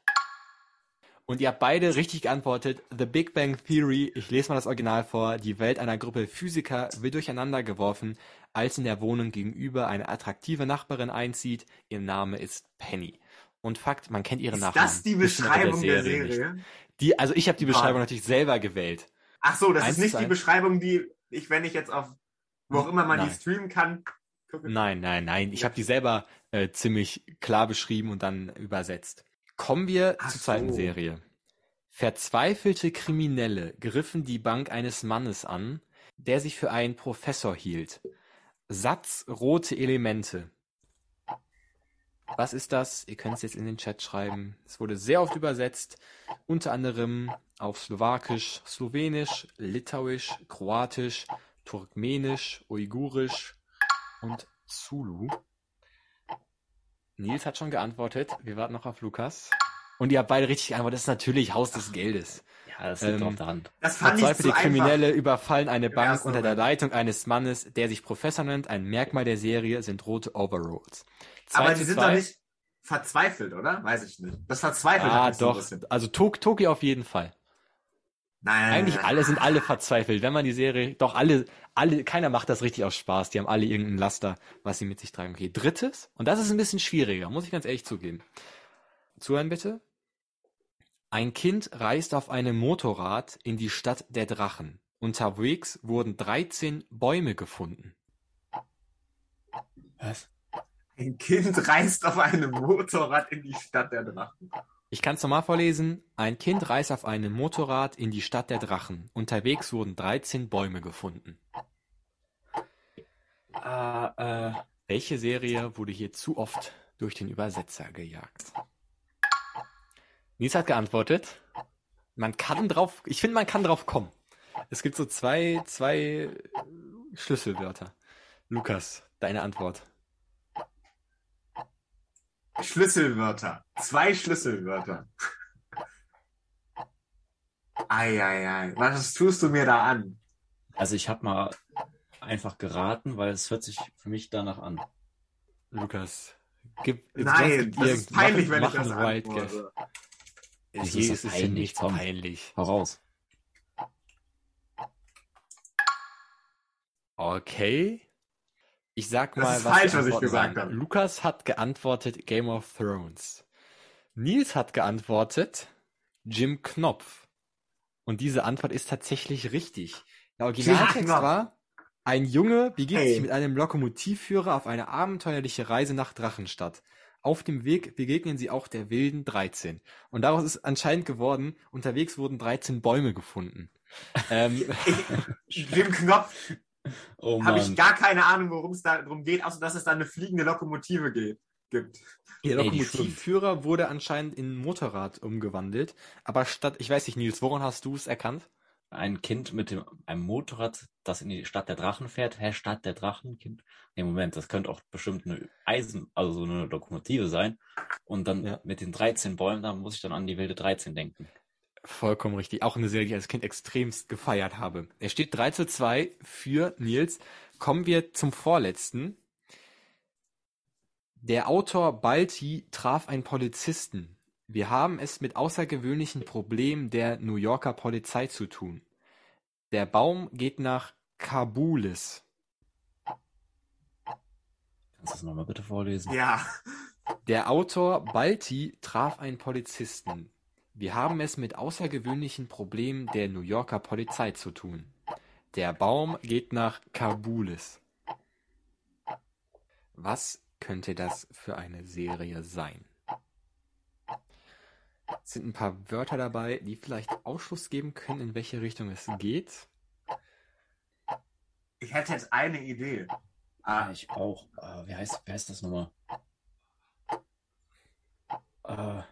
Und ihr habt beide richtig geantwortet. The Big Bang Theory, ich lese mal das Original vor. Die Welt einer Gruppe Physiker wird durcheinander geworfen, als in der Wohnung gegenüber eine attraktive Nachbarin einzieht. Ihr Name ist Penny. Und Fakt, man kennt ihren Ist Nachnamen. das die Beschreibung der nicht. Serie? Die, also ich habe die Beschreibung Ah. natürlich selber gewählt. Ach so, das Eins ist nicht die. Beschreibung, die ich, wenn ich jetzt auf wo auch immer man die Nein. streamen kann, gucke. Nein, nein, nein. Ich habe die selber äh, ziemlich klar beschrieben und dann übersetzt. Kommen wir Ach zur zweiten so. Serie. Verzweifelte Kriminelle griffen die Bank eines Mannes an, der sich für einen Professor hielt. Satz rote Elemente. Was ist das? Ihr könnt es jetzt in den Chat schreiben. Es wurde sehr oft übersetzt, unter anderem auf Slowakisch, Slowenisch, Litauisch, Kroatisch, Turkmenisch, Uigurisch und Zulu. Nils hat schon geantwortet. Wir warten noch auf Lukas. Und ihr habt beide richtig geantwortet. Das ist natürlich Haus des Geldes. ja, das liegt Ähm, auf der Hand. Das fand ich Verzweifelte zu einfach. Kriminelle überfallen eine Bank unter der. Leitung eines Mannes, der sich Professor nennt. Ein Merkmal der Serie sind rote Overalls. Zwei Aber die sind zwei. doch nicht verzweifelt, oder? Weiß ich nicht. Das verzweifelt Ah, doch. Also Tok Toki auf jeden Fall. Nein, Eigentlich alle sind alle verzweifelt. Wenn man die Serie, doch alle, alle, keiner macht das richtig aus Spaß. Die haben alle irgendein Laster, was sie mit sich tragen. Okay, drittes. Und das ist ein bisschen schwieriger, muss ich ganz ehrlich zugeben. Zuhören bitte. Ein Kind reist auf einem Motorrad in die Stadt der Drachen. Unterwegs wurden 13 Bäume gefunden. Was? Ein Kind reist auf einem Motorrad in die Stadt der Drachen. Ich kann es nochmal vorlesen. Ein Kind reist auf einem Motorrad in die Stadt der Drachen. Unterwegs wurden 13 Bäume gefunden. Äh, äh, Welche Serie wurde hier zu oft durch den Übersetzer gejagt? Nils hat geantwortet. Man kann drauf, ich finde, man kann drauf kommen. Es gibt so zwei, zwei Schlüsselwörter. Lukas, deine Antwort. Schlüsselwörter. Zwei Schlüsselwörter. Eieiei. Was tust du mir da an? also ich habe mal einfach geraten, weil es hört sich für mich danach an. Lukas, gib, Nein, das ist peinlich, wenn ich mach das Wild Guess. antworte. Wieso Hier ist das ist es ja peinlich? nicht Komm. peinlich. Hau raus. Okay. Ich sag Das mal, ist was falsch, was ich gesagt habe. Lukas hat geantwortet Game of Thrones. Nils hat geantwortet Jim Knopf. Und diese Antwort ist tatsächlich richtig. Der Originaltext war, ein Junge begibt Hey. sich mit einem Lokomotivführer auf eine abenteuerliche Reise nach Drachenstadt. Auf dem Weg begegnen sie auch der wilden 13. Und daraus ist anscheinend geworden, unterwegs wurden 13 Bäume gefunden. [laughs] Ähm, Dem Knopf Oh habe ich gar keine Ahnung, worum es da darum geht, außer dass es da eine fliegende Lokomotive geht, gibt. Der Ey, Lokomotivführer wurde anscheinend in Motorrad umgewandelt. Aber statt, ich weiß nicht, Nils, woran hast du es erkannt? Ein Kind mit dem, einem Motorrad, das in die Stadt der Drachen fährt. Hä, Stadt der Drachen? Kind? Nee, Moment, das könnte auch bestimmt eine Eisen, also so eine Lokomotive sein. Und dann Ja. mit den 13 Bäumen, da muss ich dann an die wilde 13 denken. Vollkommen richtig. Auch eine Serie, die ich als Kind extremst gefeiert habe. Er steht 3 zu 2 für Nils. Kommen wir zum vorletzten. Der Autor Balti traf einen Polizisten. Wir haben es mit außergewöhnlichen Problemen der New Yorker Polizei zu tun. Der Baum geht nach Kabulis. Kannst du das nochmal bitte vorlesen? Ja. Der Autor Balti traf einen Polizisten. Wir haben es mit außergewöhnlichen Problemen der New Yorker Polizei zu tun. Der Baum geht nach Kabulis. Was könnte das für eine Serie sein? Es sind ein paar Wörter dabei, die vielleicht Ausschluss geben können, in welche Richtung es geht. Ich hätte jetzt eine Idee. Ja, Ah, ich auch. Äh, wie, heißt, wie heißt das nochmal? Äh,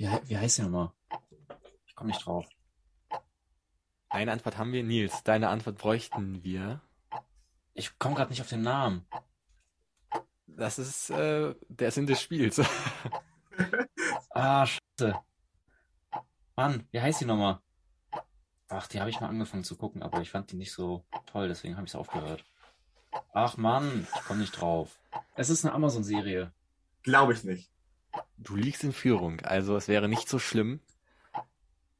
wie, wie heißt die nochmal? Ich komme nicht drauf. Eine Antwort haben wir. Nils, deine Antwort bräuchten wir. Ich komme gerade nicht auf den Namen. Das ist äh, der Sinn des Spiels. [laughs] Ah, scheiße. Mann, wie heißt die nochmal? Ach, die habe ich mal angefangen zu gucken, aber ich fand die nicht so toll, deswegen habe ich es aufgehört. Ach Mann, ich komme nicht drauf. Es ist eine Amazon-Serie. Glaube ich nicht. Du liegst in Führung, also es wäre nicht so schlimm,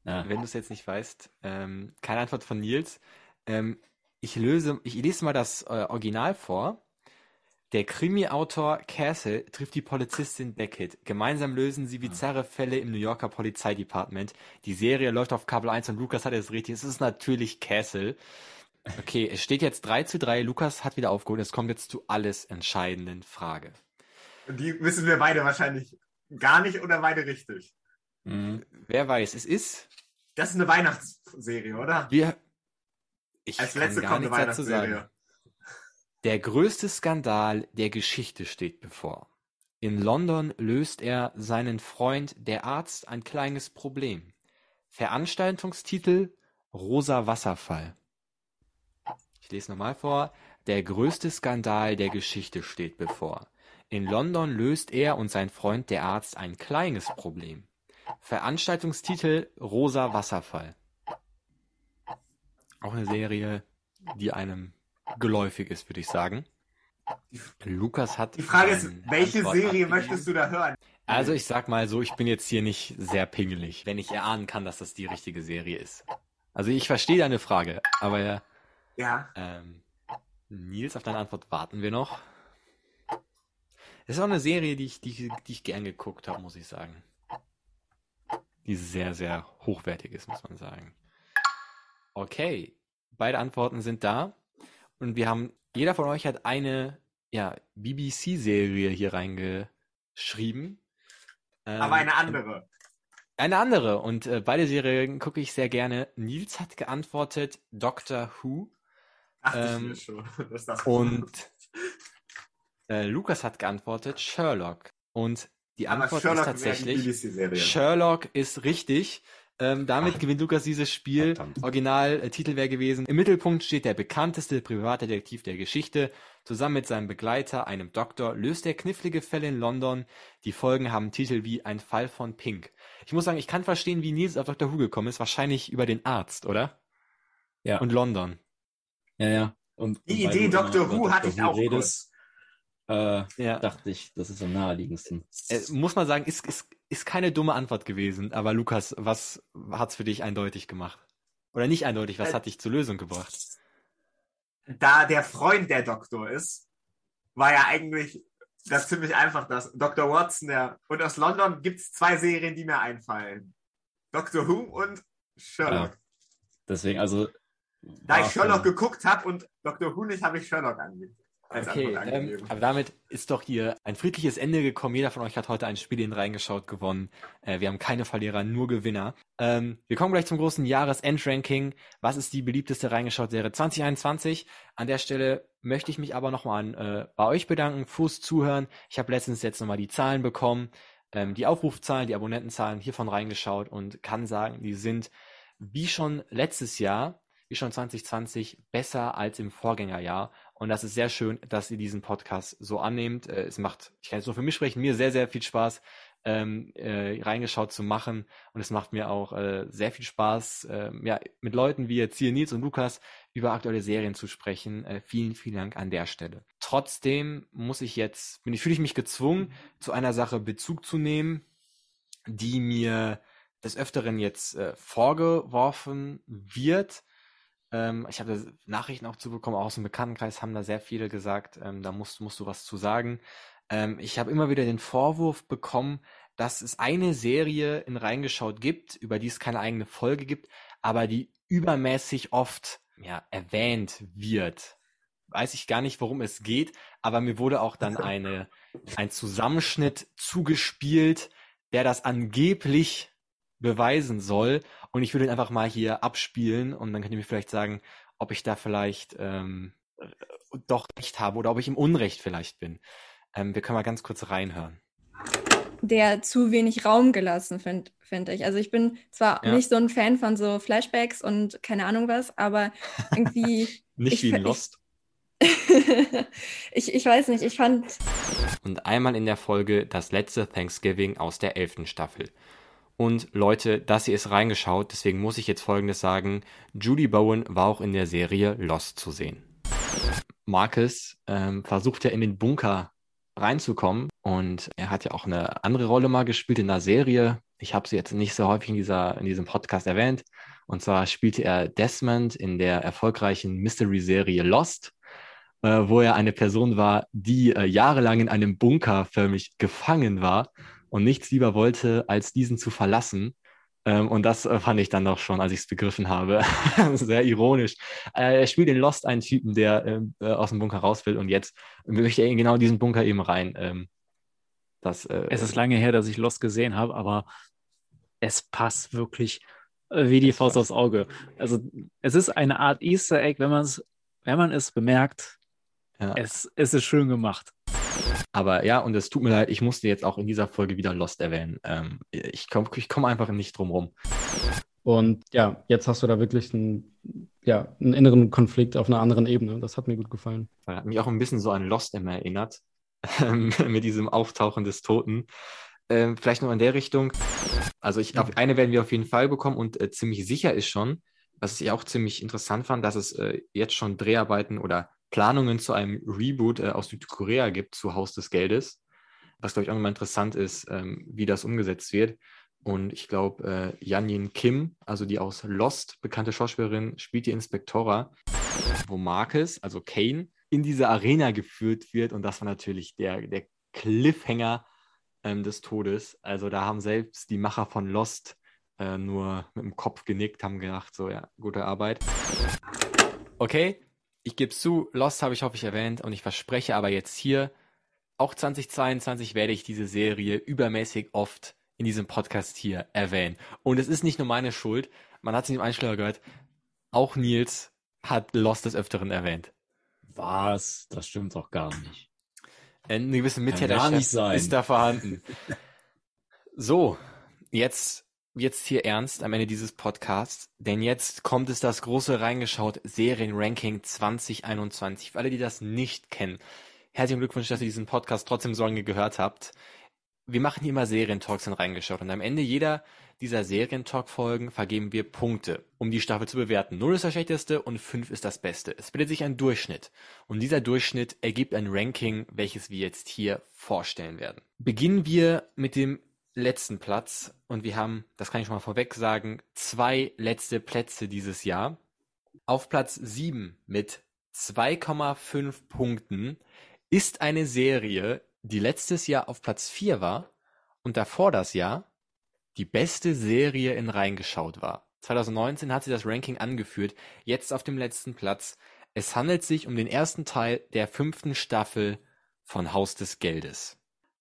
Ja. wenn du es jetzt nicht weißt. Ähm, keine Antwort von Nils. Ähm, ich löse, ich lese mal das äh, Original vor. Der Krimi-Autor Castle trifft die Polizistin Beckett. Gemeinsam lösen sie bizarre Fälle im New Yorker Polizeidepartement. Die Serie läuft auf Kabel 1 und Lukas hat es richtig. Es ist natürlich Castle. Okay, es steht jetzt 3 zu 3. Lukas hat wieder aufgeholt. Es kommt jetzt zu alles entscheidenden Frage. Und die wissen wir beide wahrscheinlich gar nicht oder beide richtig. Mhm. Wer weiß, es ist Das ist eine Weihnachtsserie, oder? Wir. Ich Als kann letzte gar kommt eine nichts dazu sagen. Weihnachtsserie. Der größte Skandal der Geschichte steht bevor. In London löst er seinen Freund, der Arzt, ein kleines Problem. Veranstaltungstitel Rosa Wasserfall. Ich lese nochmal vor. Der größte Skandal der Geschichte steht bevor. In London löst er und sein Freund, der Arzt, ein kleines Problem. Veranstaltungstitel Rosa Wasserfall. Auch eine Serie, die einem geläufig ist, würde ich sagen. Lukas hat. Die Frage ist, welche Antwort Serie abgegeben. möchtest du da hören? Also ich sag mal so, ich bin jetzt hier nicht sehr pingelig, wenn ich erahnen kann, dass das die richtige Serie ist. Also ich verstehe deine Frage, aber Ja. ähm, Nils, auf deine Antwort warten wir noch. Das ist auch eine Serie, die ich, die, die ich gern geguckt habe, muss ich sagen. Die sehr, sehr hochwertig ist, muss man sagen. Okay, beide Antworten sind da. Und wir haben, jeder von euch hat eine ja, BBC-Serie hier reingeschrieben. Ähm, Aber eine andere. Eine andere. Und äh, beide Serien gucke ich sehr gerne. Nils hat geantwortet Doctor Who. Ich Ähm, mir schon. [laughs] dass das Und äh, Lukas hat geantwortet Sherlock. Und die Antwort ist tatsächlich. Sherlock ist richtig. Ähm, damit gewinnt Lukas dieses Spiel. Verdammt. Originaltitel wäre gewesen. Im Mittelpunkt steht der bekannteste Privatdetektiv der Geschichte. Zusammen mit seinem Begleiter, einem Doktor, löst er knifflige Fälle in London. Die Folgen haben Titel wie Ein Fall von Pink. Ich muss sagen, ich kann verstehen, wie Nils auf Dr. Who gekommen ist. Wahrscheinlich über den Arzt, oder? Ja. Und London. Ja, ja. Und, Die und Idee immer Who hatte ich auch redest, äh, Ja. dachte ich, das ist am naheliegendsten. Äh, muss man sagen, ist, ist, ist keine dumme Antwort gewesen. Aber Lukas, was hat's für dich eindeutig gemacht? Oder nicht eindeutig, was Äh, hat dich zur Lösung gebracht? Da der Freund der Doktor ist, war ja eigentlich das ziemlich einfach, dass Dr. Watson, der, und aus London gibt es zwei Serien, die mir einfallen. Doctor Who und Sherlock. Deswegen, also. Da ich Sherlock geguckt habe und Dr. Who nicht, habe ich Sherlock angeguckt. Okay, ähm, aber damit ist doch hier ein friedliches Ende gekommen. Jeder von euch hat heute ein Spiel in reingeschaut gewonnen. Äh, wir haben keine Verlierer, nur Gewinner. Ähm, wir kommen gleich zum großen Jahresendranking. Was ist die beliebteste reingeschaut-Serie 2021? An der Stelle möchte ich mich aber nochmal äh, bei euch bedanken fürs Zuhören. Ich habe letztens jetzt nochmal die Zahlen bekommen, ähm, die Aufrufzahlen, die Abonnentenzahlen hiervon reingeschaut und kann sagen, die sind wie schon letztes Jahr, wie schon 2020, besser als im Vorgängerjahr. Und das ist sehr schön, dass ihr diesen Podcast so annehmt. Äh, Es macht, ich kann jetzt nur für mich sprechen, mir sehr, sehr viel Spaß, ähm, äh, reingeschaut zu machen. Und es macht mir auch äh, sehr viel Spaß, ähm, ja, mit Leuten wie jetzt hier Nils und Lukas über aktuelle Serien zu sprechen. Äh, vielen, vielen Dank an der Stelle. Trotzdem muss ich jetzt, bin ich, fühle ich mich gezwungen, zu einer Sache Bezug zu nehmen, die mir des Öfteren jetzt äh, vorgeworfen wird. Ähm, ich habe da Nachrichten auch zu bekommen, auch aus dem Bekanntenkreis haben da sehr viele gesagt, ähm, da musst, musst du was zu sagen. Ähm, ich habe immer wieder den Vorwurf bekommen, dass es eine Serie in Reingeschaut gibt, über die es keine eigene Folge gibt, aber die übermäßig oft ja, erwähnt wird. Weiß ich gar nicht, worum es geht, aber mir wurde auch dann eine, ein Zusammenschnitt zugespielt, der das angeblich beweisen soll. Und ich würde ihn einfach mal hier abspielen und dann könnt ihr mir vielleicht sagen, ob ich da vielleicht ähm, äh, doch recht habe oder ob ich im Unrecht vielleicht bin. Ähm, wir können mal ganz kurz reinhören. der zu wenig Raum gelassen, finde find ich. Also ich bin zwar Ja. nicht so ein Fan von so Flashbacks und keine Ahnung was, aber irgendwie. [laughs] Nicht ich, wie in Lost. [laughs] ich, ich weiß nicht, ich fand Und einmal in der Folge das letzte Thanksgiving aus der elften Staffel. Und Leute, das hier ist reingeschaut, deswegen muss ich jetzt folgendes sagen. Judy Bowen war auch in der Serie Lost zu sehen. Marcus ähm, versucht ja in den Bunker reinzukommen und er hat ja auch eine andere Rolle mal gespielt in der Serie. Ich habe sie jetzt nicht so häufig in, dieser, in diesem Podcast erwähnt. Und zwar spielte er Desmond in der erfolgreichen Mystery-Serie Lost, äh, wo er eine Person war, die äh, jahrelang in einem Bunker förmlich gefangen war und nichts lieber wollte, als diesen zu verlassen. Ähm, und das äh, fand ich dann doch schon, als ich es begriffen habe, [laughs] sehr ironisch. Äh, er spielt in Lost einen Typen, der ähm, äh, aus dem Bunker raus will und jetzt möchte er in genau diesen Bunker eben rein. Ähm, das, äh, Es ist lange her, dass ich Lost gesehen habe, aber es passt wirklich äh, wie die Faust aufs Auge. Also es ist eine Art Easter Egg, wenn man es, wenn man es bemerkt, Ja. es, es ist schön gemacht. Aber ja, und es tut mir leid, ich musste jetzt auch in dieser Folge wieder Lost erwähnen. Ähm, ich komme ich komm einfach nicht drum rum. Und ja, jetzt hast du da wirklich einen, ja, einen inneren Konflikt auf einer anderen Ebene. Das hat mir gut gefallen. Das hat mich auch ein bisschen so an Lost immer erinnert, ähm, [laughs] mit diesem Auftauchen des Toten. Ähm, vielleicht noch in der Richtung. Also ich glaube, eine werden wir auf jeden Fall bekommen und äh, ziemlich sicher ist schon, was ich auch ziemlich interessant fand, dass es äh, jetzt schon Dreharbeiten oder Planungen zu einem Reboot äh, aus Südkorea gibt zu Haus des Geldes. Was, glaube ich, auch nochmal interessant ist, ähm, wie das umgesetzt wird. Und ich glaube, äh, Janjin Kim, also die aus Lost bekannte Schauspielerin, spielt die Inspektora, wo Marcus, also Kane, in diese Arena geführt wird. Und das war natürlich der, der Cliffhanger ähm, des Todes. Also da haben selbst die Macher von Lost äh, nur mit dem Kopf genickt, haben gedacht, so ja, gute Arbeit. Okay, ich gebe zu, Lost habe ich hoffe ich erwähnt und ich verspreche aber jetzt hier, auch 2022 werde ich diese Serie übermäßig oft in diesem Podcast hier erwähnen. Und es ist nicht nur meine Schuld, man hat es in dem Einschläger gehört, auch Nils hat Lost des Öfteren erwähnt. Was? Das stimmt doch gar nicht. Eine gewisse gar Mittäterschaft nicht sein. ist da vorhanden. [laughs] So, jetzt, jetzt hier ernst am Ende dieses Podcasts, denn jetzt kommt es das große reingeschaut Serienranking 2021. Für alle, die das nicht kennen, herzlichen Glückwunsch, dass ihr diesen Podcast trotzdem so lange gehört habt. Wir machen hier immer Serientalks in reingeschaut und am Ende jeder dieser Serientalk-Folgen vergeben wir Punkte, um die Staffel zu bewerten. 0 ist das schlechteste und 5 ist das beste. Es bildet sich ein Durchschnitt und dieser Durchschnitt ergibt ein Ranking, welches wir jetzt hier vorstellen werden. Beginnen wir mit dem letzten Platz und wir haben, das kann ich schon mal vorweg sagen, zwei letzte Plätze dieses Jahr. Auf Platz 7 mit 2,5 Punkten ist eine Serie, die letztes Jahr auf Platz 4 war und davor das Jahr die beste Serie in reingeschaut war. 2019 hat sie das Ranking angeführt, jetzt auf dem letzten Platz. Es handelt sich um den ersten Teil der fünften Staffel von Haus des Geldes.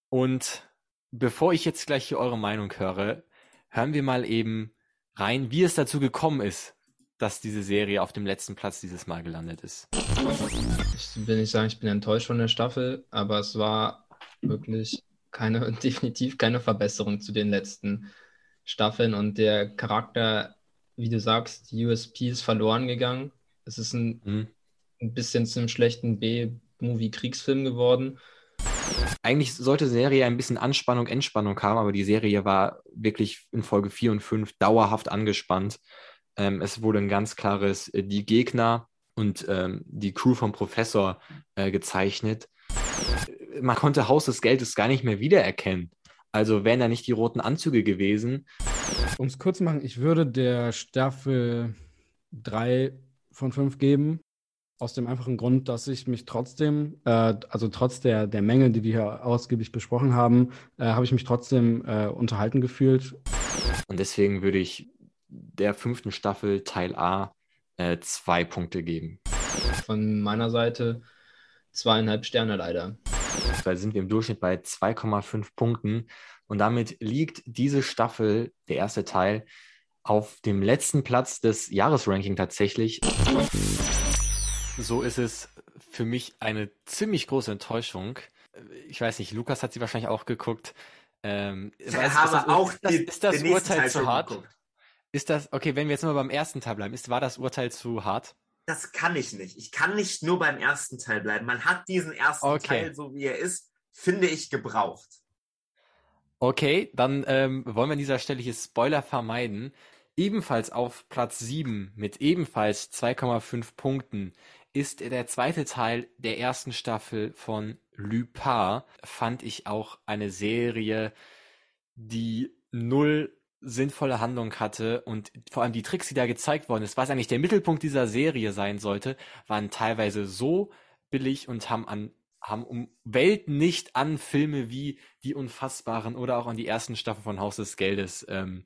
Und bevor ich jetzt gleich hier eure Meinung höre, hören wir mal eben rein, wie es dazu gekommen ist, dass diese Serie auf dem letzten Platz dieses Mal gelandet ist. Ich will nicht sagen, ich bin enttäuscht von der Staffel, aber es war wirklich keine, [laughs] definitiv keine Verbesserung zu den letzten Staffeln und der Charakter, wie du sagst, USP ist verloren gegangen. Es ist ein, Mhm. ein bisschen zum schlechten B-Movie-Kriegsfilm geworden. Eigentlich sollte die Serie ein bisschen Anspannung, Entspannung haben, aber die Serie war wirklich in Folge 4 und 5 dauerhaft angespannt. Ähm, es wurde ein ganz klares äh, die Gegner und ähm, die Crew vom Professor äh, gezeichnet. Man konnte Haus des Geldes gar nicht mehr wiedererkennen. Also wären da nicht die roten Anzüge gewesen. Um es kurz zu machen, ich würde der Staffel 3 von 5 geben. Aus dem einfachen Grund, dass ich mich trotzdem, äh, also trotz der, der Mängel, die wir hier ausgiebig besprochen haben, äh, habe ich mich trotzdem äh, unterhalten gefühlt. Und deswegen würde ich der fünften Staffel Teil A äh, zwei Punkte geben. Von meiner Seite zweieinhalb Sterne leider. Da sind wir im Durchschnitt bei 2,5 Punkten. Und damit liegt diese Staffel, der erste Teil, auf dem letzten Platz des Jahresranking tatsächlich. So ist es für mich eine ziemlich große Enttäuschung. Ich weiß nicht, Lukas hat sie wahrscheinlich auch geguckt. Ähm, Ich weiß- habe das, auch ist das, die- ist das Urteil Teil zu hart? geguckt. Ist das, okay, wenn wir jetzt mal beim ersten Teil bleiben, ist, war das Urteil zu hart? Das kann ich nicht. Ich kann nicht nur beim ersten Teil bleiben. Man hat diesen ersten Okay. Teil, so wie er ist, finde ich, gebraucht. Okay, dann ähm, wollen wir an dieser Stelle hier Spoiler vermeiden. Ebenfalls auf Platz 7 mit ebenfalls 2,5 Punkten ist der zweite Teil der ersten Staffel von Lupin. Fand ich auch eine Serie, die null sinnvolle Handlung hatte und vor allem die Tricks, die da gezeigt worden ist, was eigentlich der Mittelpunkt dieser Serie sein sollte, waren teilweise so billig und haben an haben um Welten nicht an Filme wie Die Unfassbaren oder auch an die ersten Staffeln von Haus des Geldes ähm,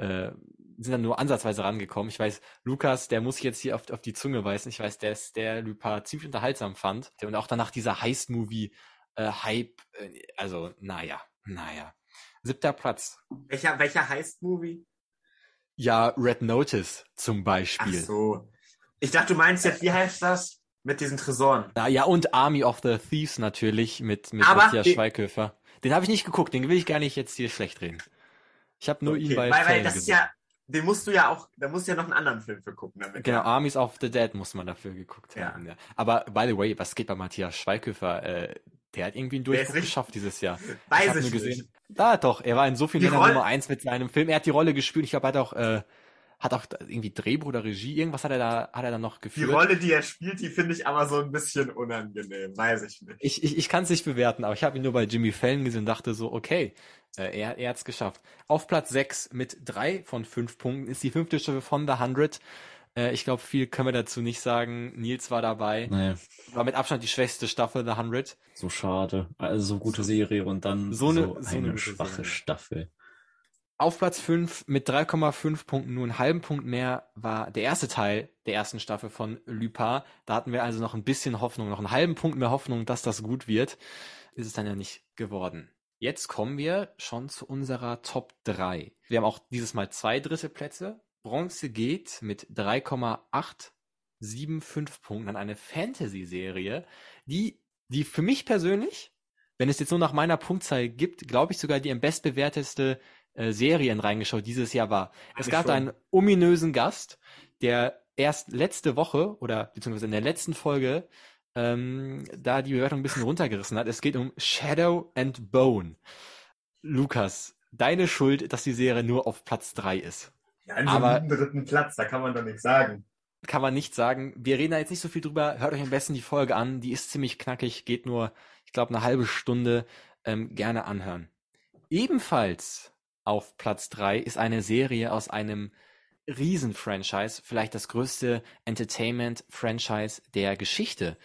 äh, sind dann nur ansatzweise rangekommen. Ich weiß, Lukas, der muss ich jetzt hier auf, auf die Zunge weisen. Ich weiß, der ist der Lupin ziemlich unterhaltsam fand. Und auch danach dieser Heist-Movie-Hype, äh, also naja, naja. Siebter Platz. Welcher, welcher Heist-Movie? Ja, Red Notice zum Ach Beispiel. so. Ich dachte, du meinst jetzt, wie heißt das? Mit diesen Tresoren. Na ja, und Army of the Thieves natürlich mit, mit Aber Matthias Schweighöfer. Den habe ich nicht geguckt, den will ich gar nicht jetzt hier schlecht reden. Ich habe nur ihn Okay, bei weil, weil das ist gesehen. ja, den musst du ja auch, da musst du ja noch einen anderen Film für gucken. Damit Genau, Armies of the Dead muss man dafür geguckt Ja. haben. Ja. Aber by the way, was geht bei Matthias Schweighöfer? Äh, der hat irgendwie einen Durchbruch geschafft dieses Jahr. Weiß ich ich nur nicht. gesehen. Da doch, er war in so vielen Ländern Nummer eins mit seinem Film. Er hat die Rolle gespielt. Ich glaube, er hat auch, äh, hat auch irgendwie Drehbuch oder Regie. Irgendwas hat er da, hat er dann noch Die geführt. Rolle, die er spielt, die finde ich aber so ein bisschen unangenehm. Weiß ich nicht. Ich, ich, ich kann es nicht bewerten, aber ich habe ihn nur bei Jimmy Fallon gesehen und dachte so, okay, äh, er, er hat es geschafft. Auf Platz 6 mit drei von fünf Punkten ist die fünfte Staffel von The 100. Äh, ich glaube, viel können wir dazu nicht sagen. Nils war dabei. Nee, War mit Abstand die schwächste Staffel, The 100. so schade. Also so gute Serie und dann So so eine- eine, so eine schwache Serie. Staffel. Auf Platz 5 mit 3,5 Punkten, nur einen halben Punkt mehr, war der erste Teil der ersten Staffel von Lupin. Da hatten wir also noch ein bisschen Hoffnung, noch einen halben Punkt mehr Hoffnung, dass das gut wird. Ist es dann ja nicht geworden. Jetzt kommen wir schon zu unserer Top 3. Wir haben auch dieses Mal zwei dritte Plätze. Bronze geht mit 3,875 Punkten an eine Fantasy-Serie, die, die für mich persönlich, wenn es jetzt nur nach meiner Punktzahl gibt, glaube ich sogar die am bestbewerteste äh, Serien reingeschaut dieses Jahr war. Es gab schon. einen ominösen Gast, der erst letzte Woche oder beziehungsweise in der letzten Folge ähm, da die Bewertung ein bisschen runtergerissen hat. Es geht um Shadow and Bone. Lukas, deine Schuld, dass die Serie nur auf Platz 3 ist. Ja, an so Aber- einem dritten Platz, da kann man doch nichts sagen. Kann man nicht sagen. Wir reden da jetzt nicht so viel drüber. Hört euch am besten die Folge an. Die ist ziemlich knackig, geht nur, ich glaube, eine halbe Stunde. Ähm, gerne anhören. Ebenfalls auf Platz 3 ist eine Serie aus einem Riesen-Franchise, vielleicht das größte Entertainment-Franchise der Geschichte.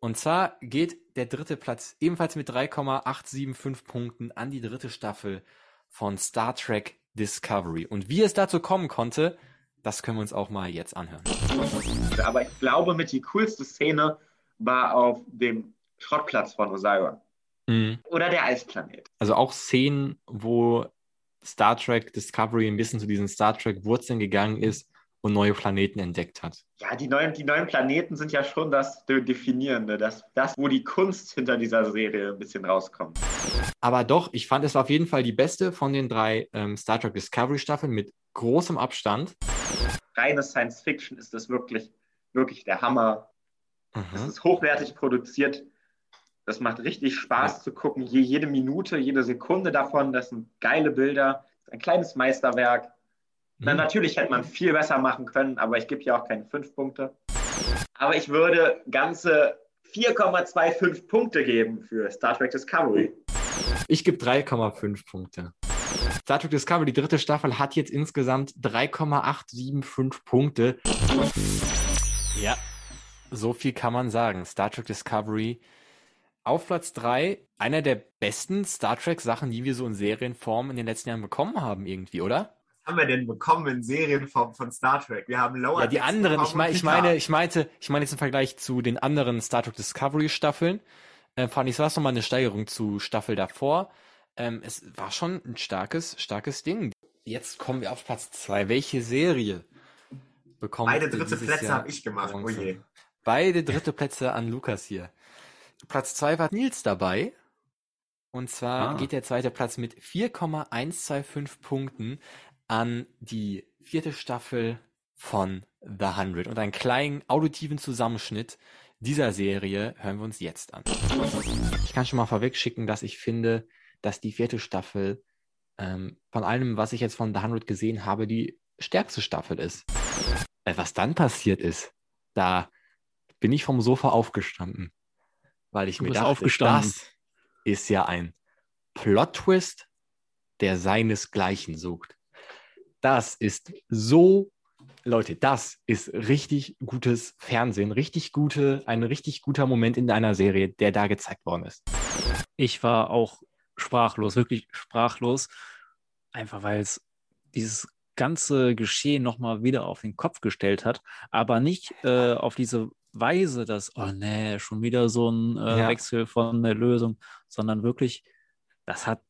Und zwar geht der dritte Platz ebenfalls mit 3,875 Punkten an die dritte Staffel von Star Trek Discovery. Und wie es dazu kommen konnte, Das können wir uns auch mal jetzt anhören. Aber ich glaube, mit die coolste Szene war auf dem Schrottplatz von Osira. Mhm. Oder der Eisplanet. Also auch Szenen, wo Star Trek Discovery ein bisschen zu diesen Star Trek Wurzeln gegangen ist und neue Planeten entdeckt hat. Ja, die neuen, die neuen Planeten sind ja schon das Definierende, das, das, wo die Kunst hinter dieser Serie ein bisschen rauskommt. Aber doch, ich fand, es war auf jeden Fall die beste von den drei ähm, Star Trek Discovery Staffeln mit großem Abstand. Reine Science Fiction ist das wirklich, wirklich der Hammer. Es ist hochwertig produziert. Das macht richtig Spaß zu gucken. Je, jede Minute, jede Sekunde davon, das sind geile Bilder. Das ist ein kleines Meisterwerk. Na, natürlich hätte man viel besser machen können, aber ich gebe ja auch keine fünf Punkte. Aber ich würde ganze 4,25 Punkte geben für Star Trek Discovery. Ich gebe 3,5 Punkte. Star Trek Discovery, die dritte Staffel, hat jetzt insgesamt 3,875 Punkte. Ja, so viel kann man sagen. Star Trek Discovery auf Platz 3, einer der besten Star Trek-Sachen, die wir so in Serienform in den letzten Jahren bekommen haben, irgendwie, oder? Was haben wir denn bekommen in Serienform von Star Trek? Wir haben Lower Ja, die Decks anderen, ich, bekommen mein, ich meine, ich meinte, ich meine jetzt im Vergleich zu den anderen Star Trek Discovery Staffeln, äh, fand ich, es war nochmal eine Steigerung zu Staffel davor. Ähm, es war schon ein starkes, starkes Ding. Jetzt kommen wir auf Platz 2. Welche Serie bekommt Beide dritte Plätze habe ich gemacht. Oh je. Beide dritte Plätze an Lukas hier. Platz 2 war Nils dabei. Und zwar Ah. geht der zweite Platz mit 4,125 Punkten an die vierte Staffel von The 100. Und einen kleinen auditiven Zusammenschnitt dieser Serie hören wir uns jetzt an. Ich kann schon mal vorweg schicken, dass ich finde, dass die vierte Staffel ähm, von allem, was ich jetzt von The 100 gesehen habe, die stärkste Staffel ist. Äh, was dann passiert ist, da bin ich vom Sofa aufgestanden, weil ich Du mir dachte, das ist ja ein Plot-Twist, der seinesgleichen sucht. Das ist so, Leute, das ist richtig gutes Fernsehen, richtig gute, ein richtig guter Moment in einer Serie, der da gezeigt worden ist. Ich war auch sprachlos, wirklich sprachlos, einfach weil es dieses ganze Geschehen nochmal wieder auf den Kopf gestellt hat, aber nicht äh, auf diese Weise, dass, oh nee, schon wieder so ein äh, Ja. Wechsel von der Lösung, sondern wirklich, das hat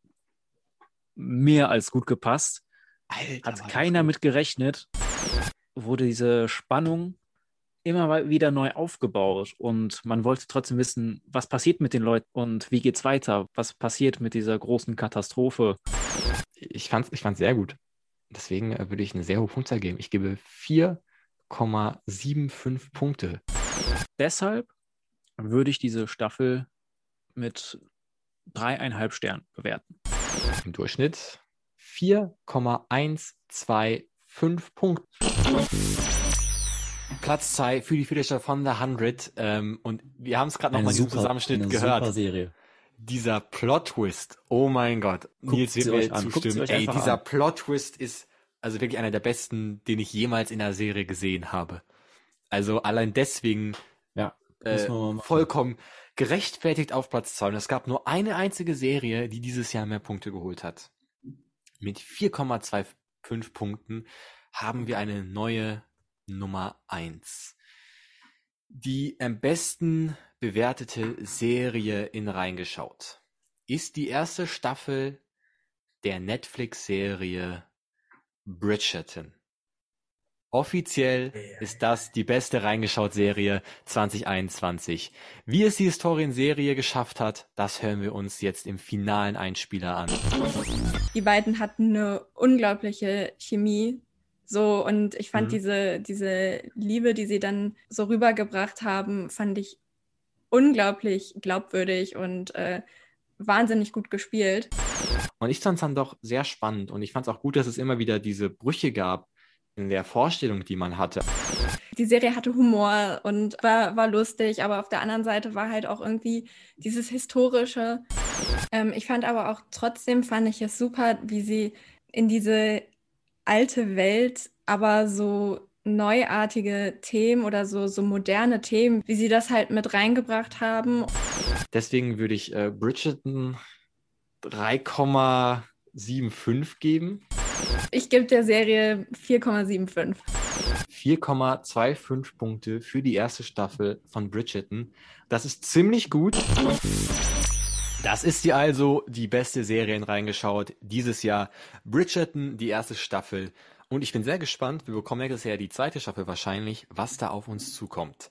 mehr als gut gepasst. hat keiner mit gerechnet, wurde diese Spannung immer wieder neu aufgebaut und man wollte trotzdem wissen, was passiert mit den Leuten und wie geht's weiter? Was passiert mit dieser großen Katastrophe? Ich fand es ich fand's sehr gut. Deswegen äh, würde ich eine sehr hohe Punktzahl geben. Ich gebe 4,75 Punkte. Deshalb würde ich diese Staffel mit dreieinhalb Sternen bewerten. Im Durchschnitt 4,125 Punkte. Platz 2 für die Staffel von The 100. Ähm, und wir haben es gerade nochmal in diesem super- Zusammenschnitt eine gehört. super Serie. Dieser Plot-Twist. Oh mein Gott. Guckt Nils wird mir zustimmen. Ey, dieser. Plot-Twist ist also wirklich einer der besten, den ich jemals in einer Serie gesehen habe. Also allein deswegen Ja, äh, vollkommen gerechtfertigt auf Platz 2. Und es gab nur eine einzige Serie, die dieses Jahr mehr Punkte geholt hat. Mit 4,25 Punkten haben wir eine neue Nummer 1. Die am besten bewertete Serie in reingeschaut ist die erste Staffel der Netflix-Serie Bridgerton. Offiziell ist das die beste reingeschaut-Serie 2021. Wie es die Historienserie geschafft hat, das hören wir uns jetzt im finalen Einspieler an. Die beiden hatten eine unglaubliche Chemie. So, und ich fand Mhm. diese, diese Liebe, die sie dann so rübergebracht haben, fand ich unglaublich glaubwürdig und äh, wahnsinnig gut gespielt. Und ich fand es dann doch sehr spannend und ich fand es auch gut, dass es immer wieder diese Brüche gab in der Vorstellung, die man hatte. Die Serie hatte Humor und war, war lustig, aber auf der anderen Seite war halt auch irgendwie dieses Historische. Ähm, ich fand aber auch trotzdem, fand ich es super, wie sie in diese alte Welt, aber so neuartige Themen oder so, so moderne Themen, wie sie das halt mit reingebracht haben. Deswegen würde ich äh, Bridgerton 3,75 geben. Ich gebe der Serie 4,75. 4,25 Punkte für die erste Staffel von Bridgerton. Das ist ziemlich gut. Das ist sie also, die beste Serie in reingeschaut dieses Jahr. Bridgerton, die erste Staffel. Und ich bin sehr gespannt, wir bekommen nächstes Jahr die zweite Staffel wahrscheinlich, was da auf uns zukommt.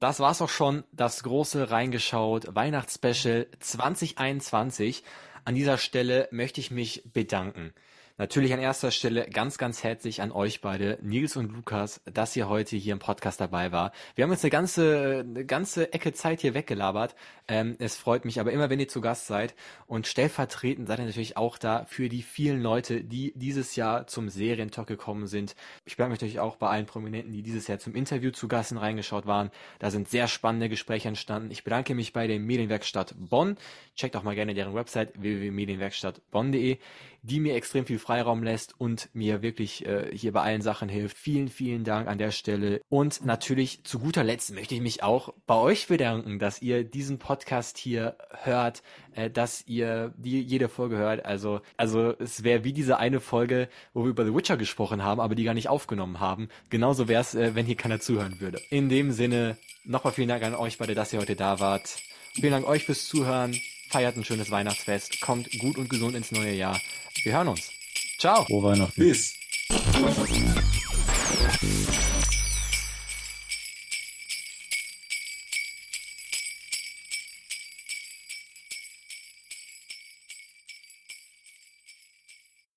Das war's auch schon, das große reingeschaut Weihnachtsspecial 2021. An dieser Stelle möchte ich mich bedanken. Natürlich an erster Stelle ganz, ganz herzlich an euch beide, Nils und Lukas, dass ihr heute hier im Podcast dabei war. Wir haben jetzt eine ganze, eine ganze Ecke Zeit hier weggelabert. Ähm, es freut mich aber immer, wenn ihr zu Gast seid. Und stellvertretend seid ihr natürlich auch da für die vielen Leute, die dieses Jahr zum Serientalk gekommen sind. Ich bedanke mich natürlich auch bei allen Prominenten, die dieses Jahr zum Interview zu Gast reingeschaut waren. Da sind sehr spannende Gespräche entstanden. Ich bedanke mich bei der Medienwerkstatt Bonn. Checkt auch mal gerne deren Website www.medienwerkstattbonn.de die mir extrem viel Freiraum lässt und mir wirklich äh, hier bei allen Sachen hilft. Vielen, vielen Dank an der Stelle. Und natürlich zu guter Letzt möchte ich mich auch bei euch bedanken, dass ihr diesen Podcast hier hört, äh, dass ihr die jede Folge hört. Also, also es wäre wie diese eine Folge, wo wir über The Witcher gesprochen haben, aber die gar nicht aufgenommen haben. Genauso wäre es, äh, wenn hier keiner zuhören würde. In dem Sinne, nochmal vielen Dank an euch beide, dass ihr heute da wart. Vielen Dank euch fürs Zuhören. Feiert ein schönes Weihnachtsfest. Kommt gut und gesund ins neue Jahr. Wir hören uns. Ciao. Frohe Weihnachten. Bis.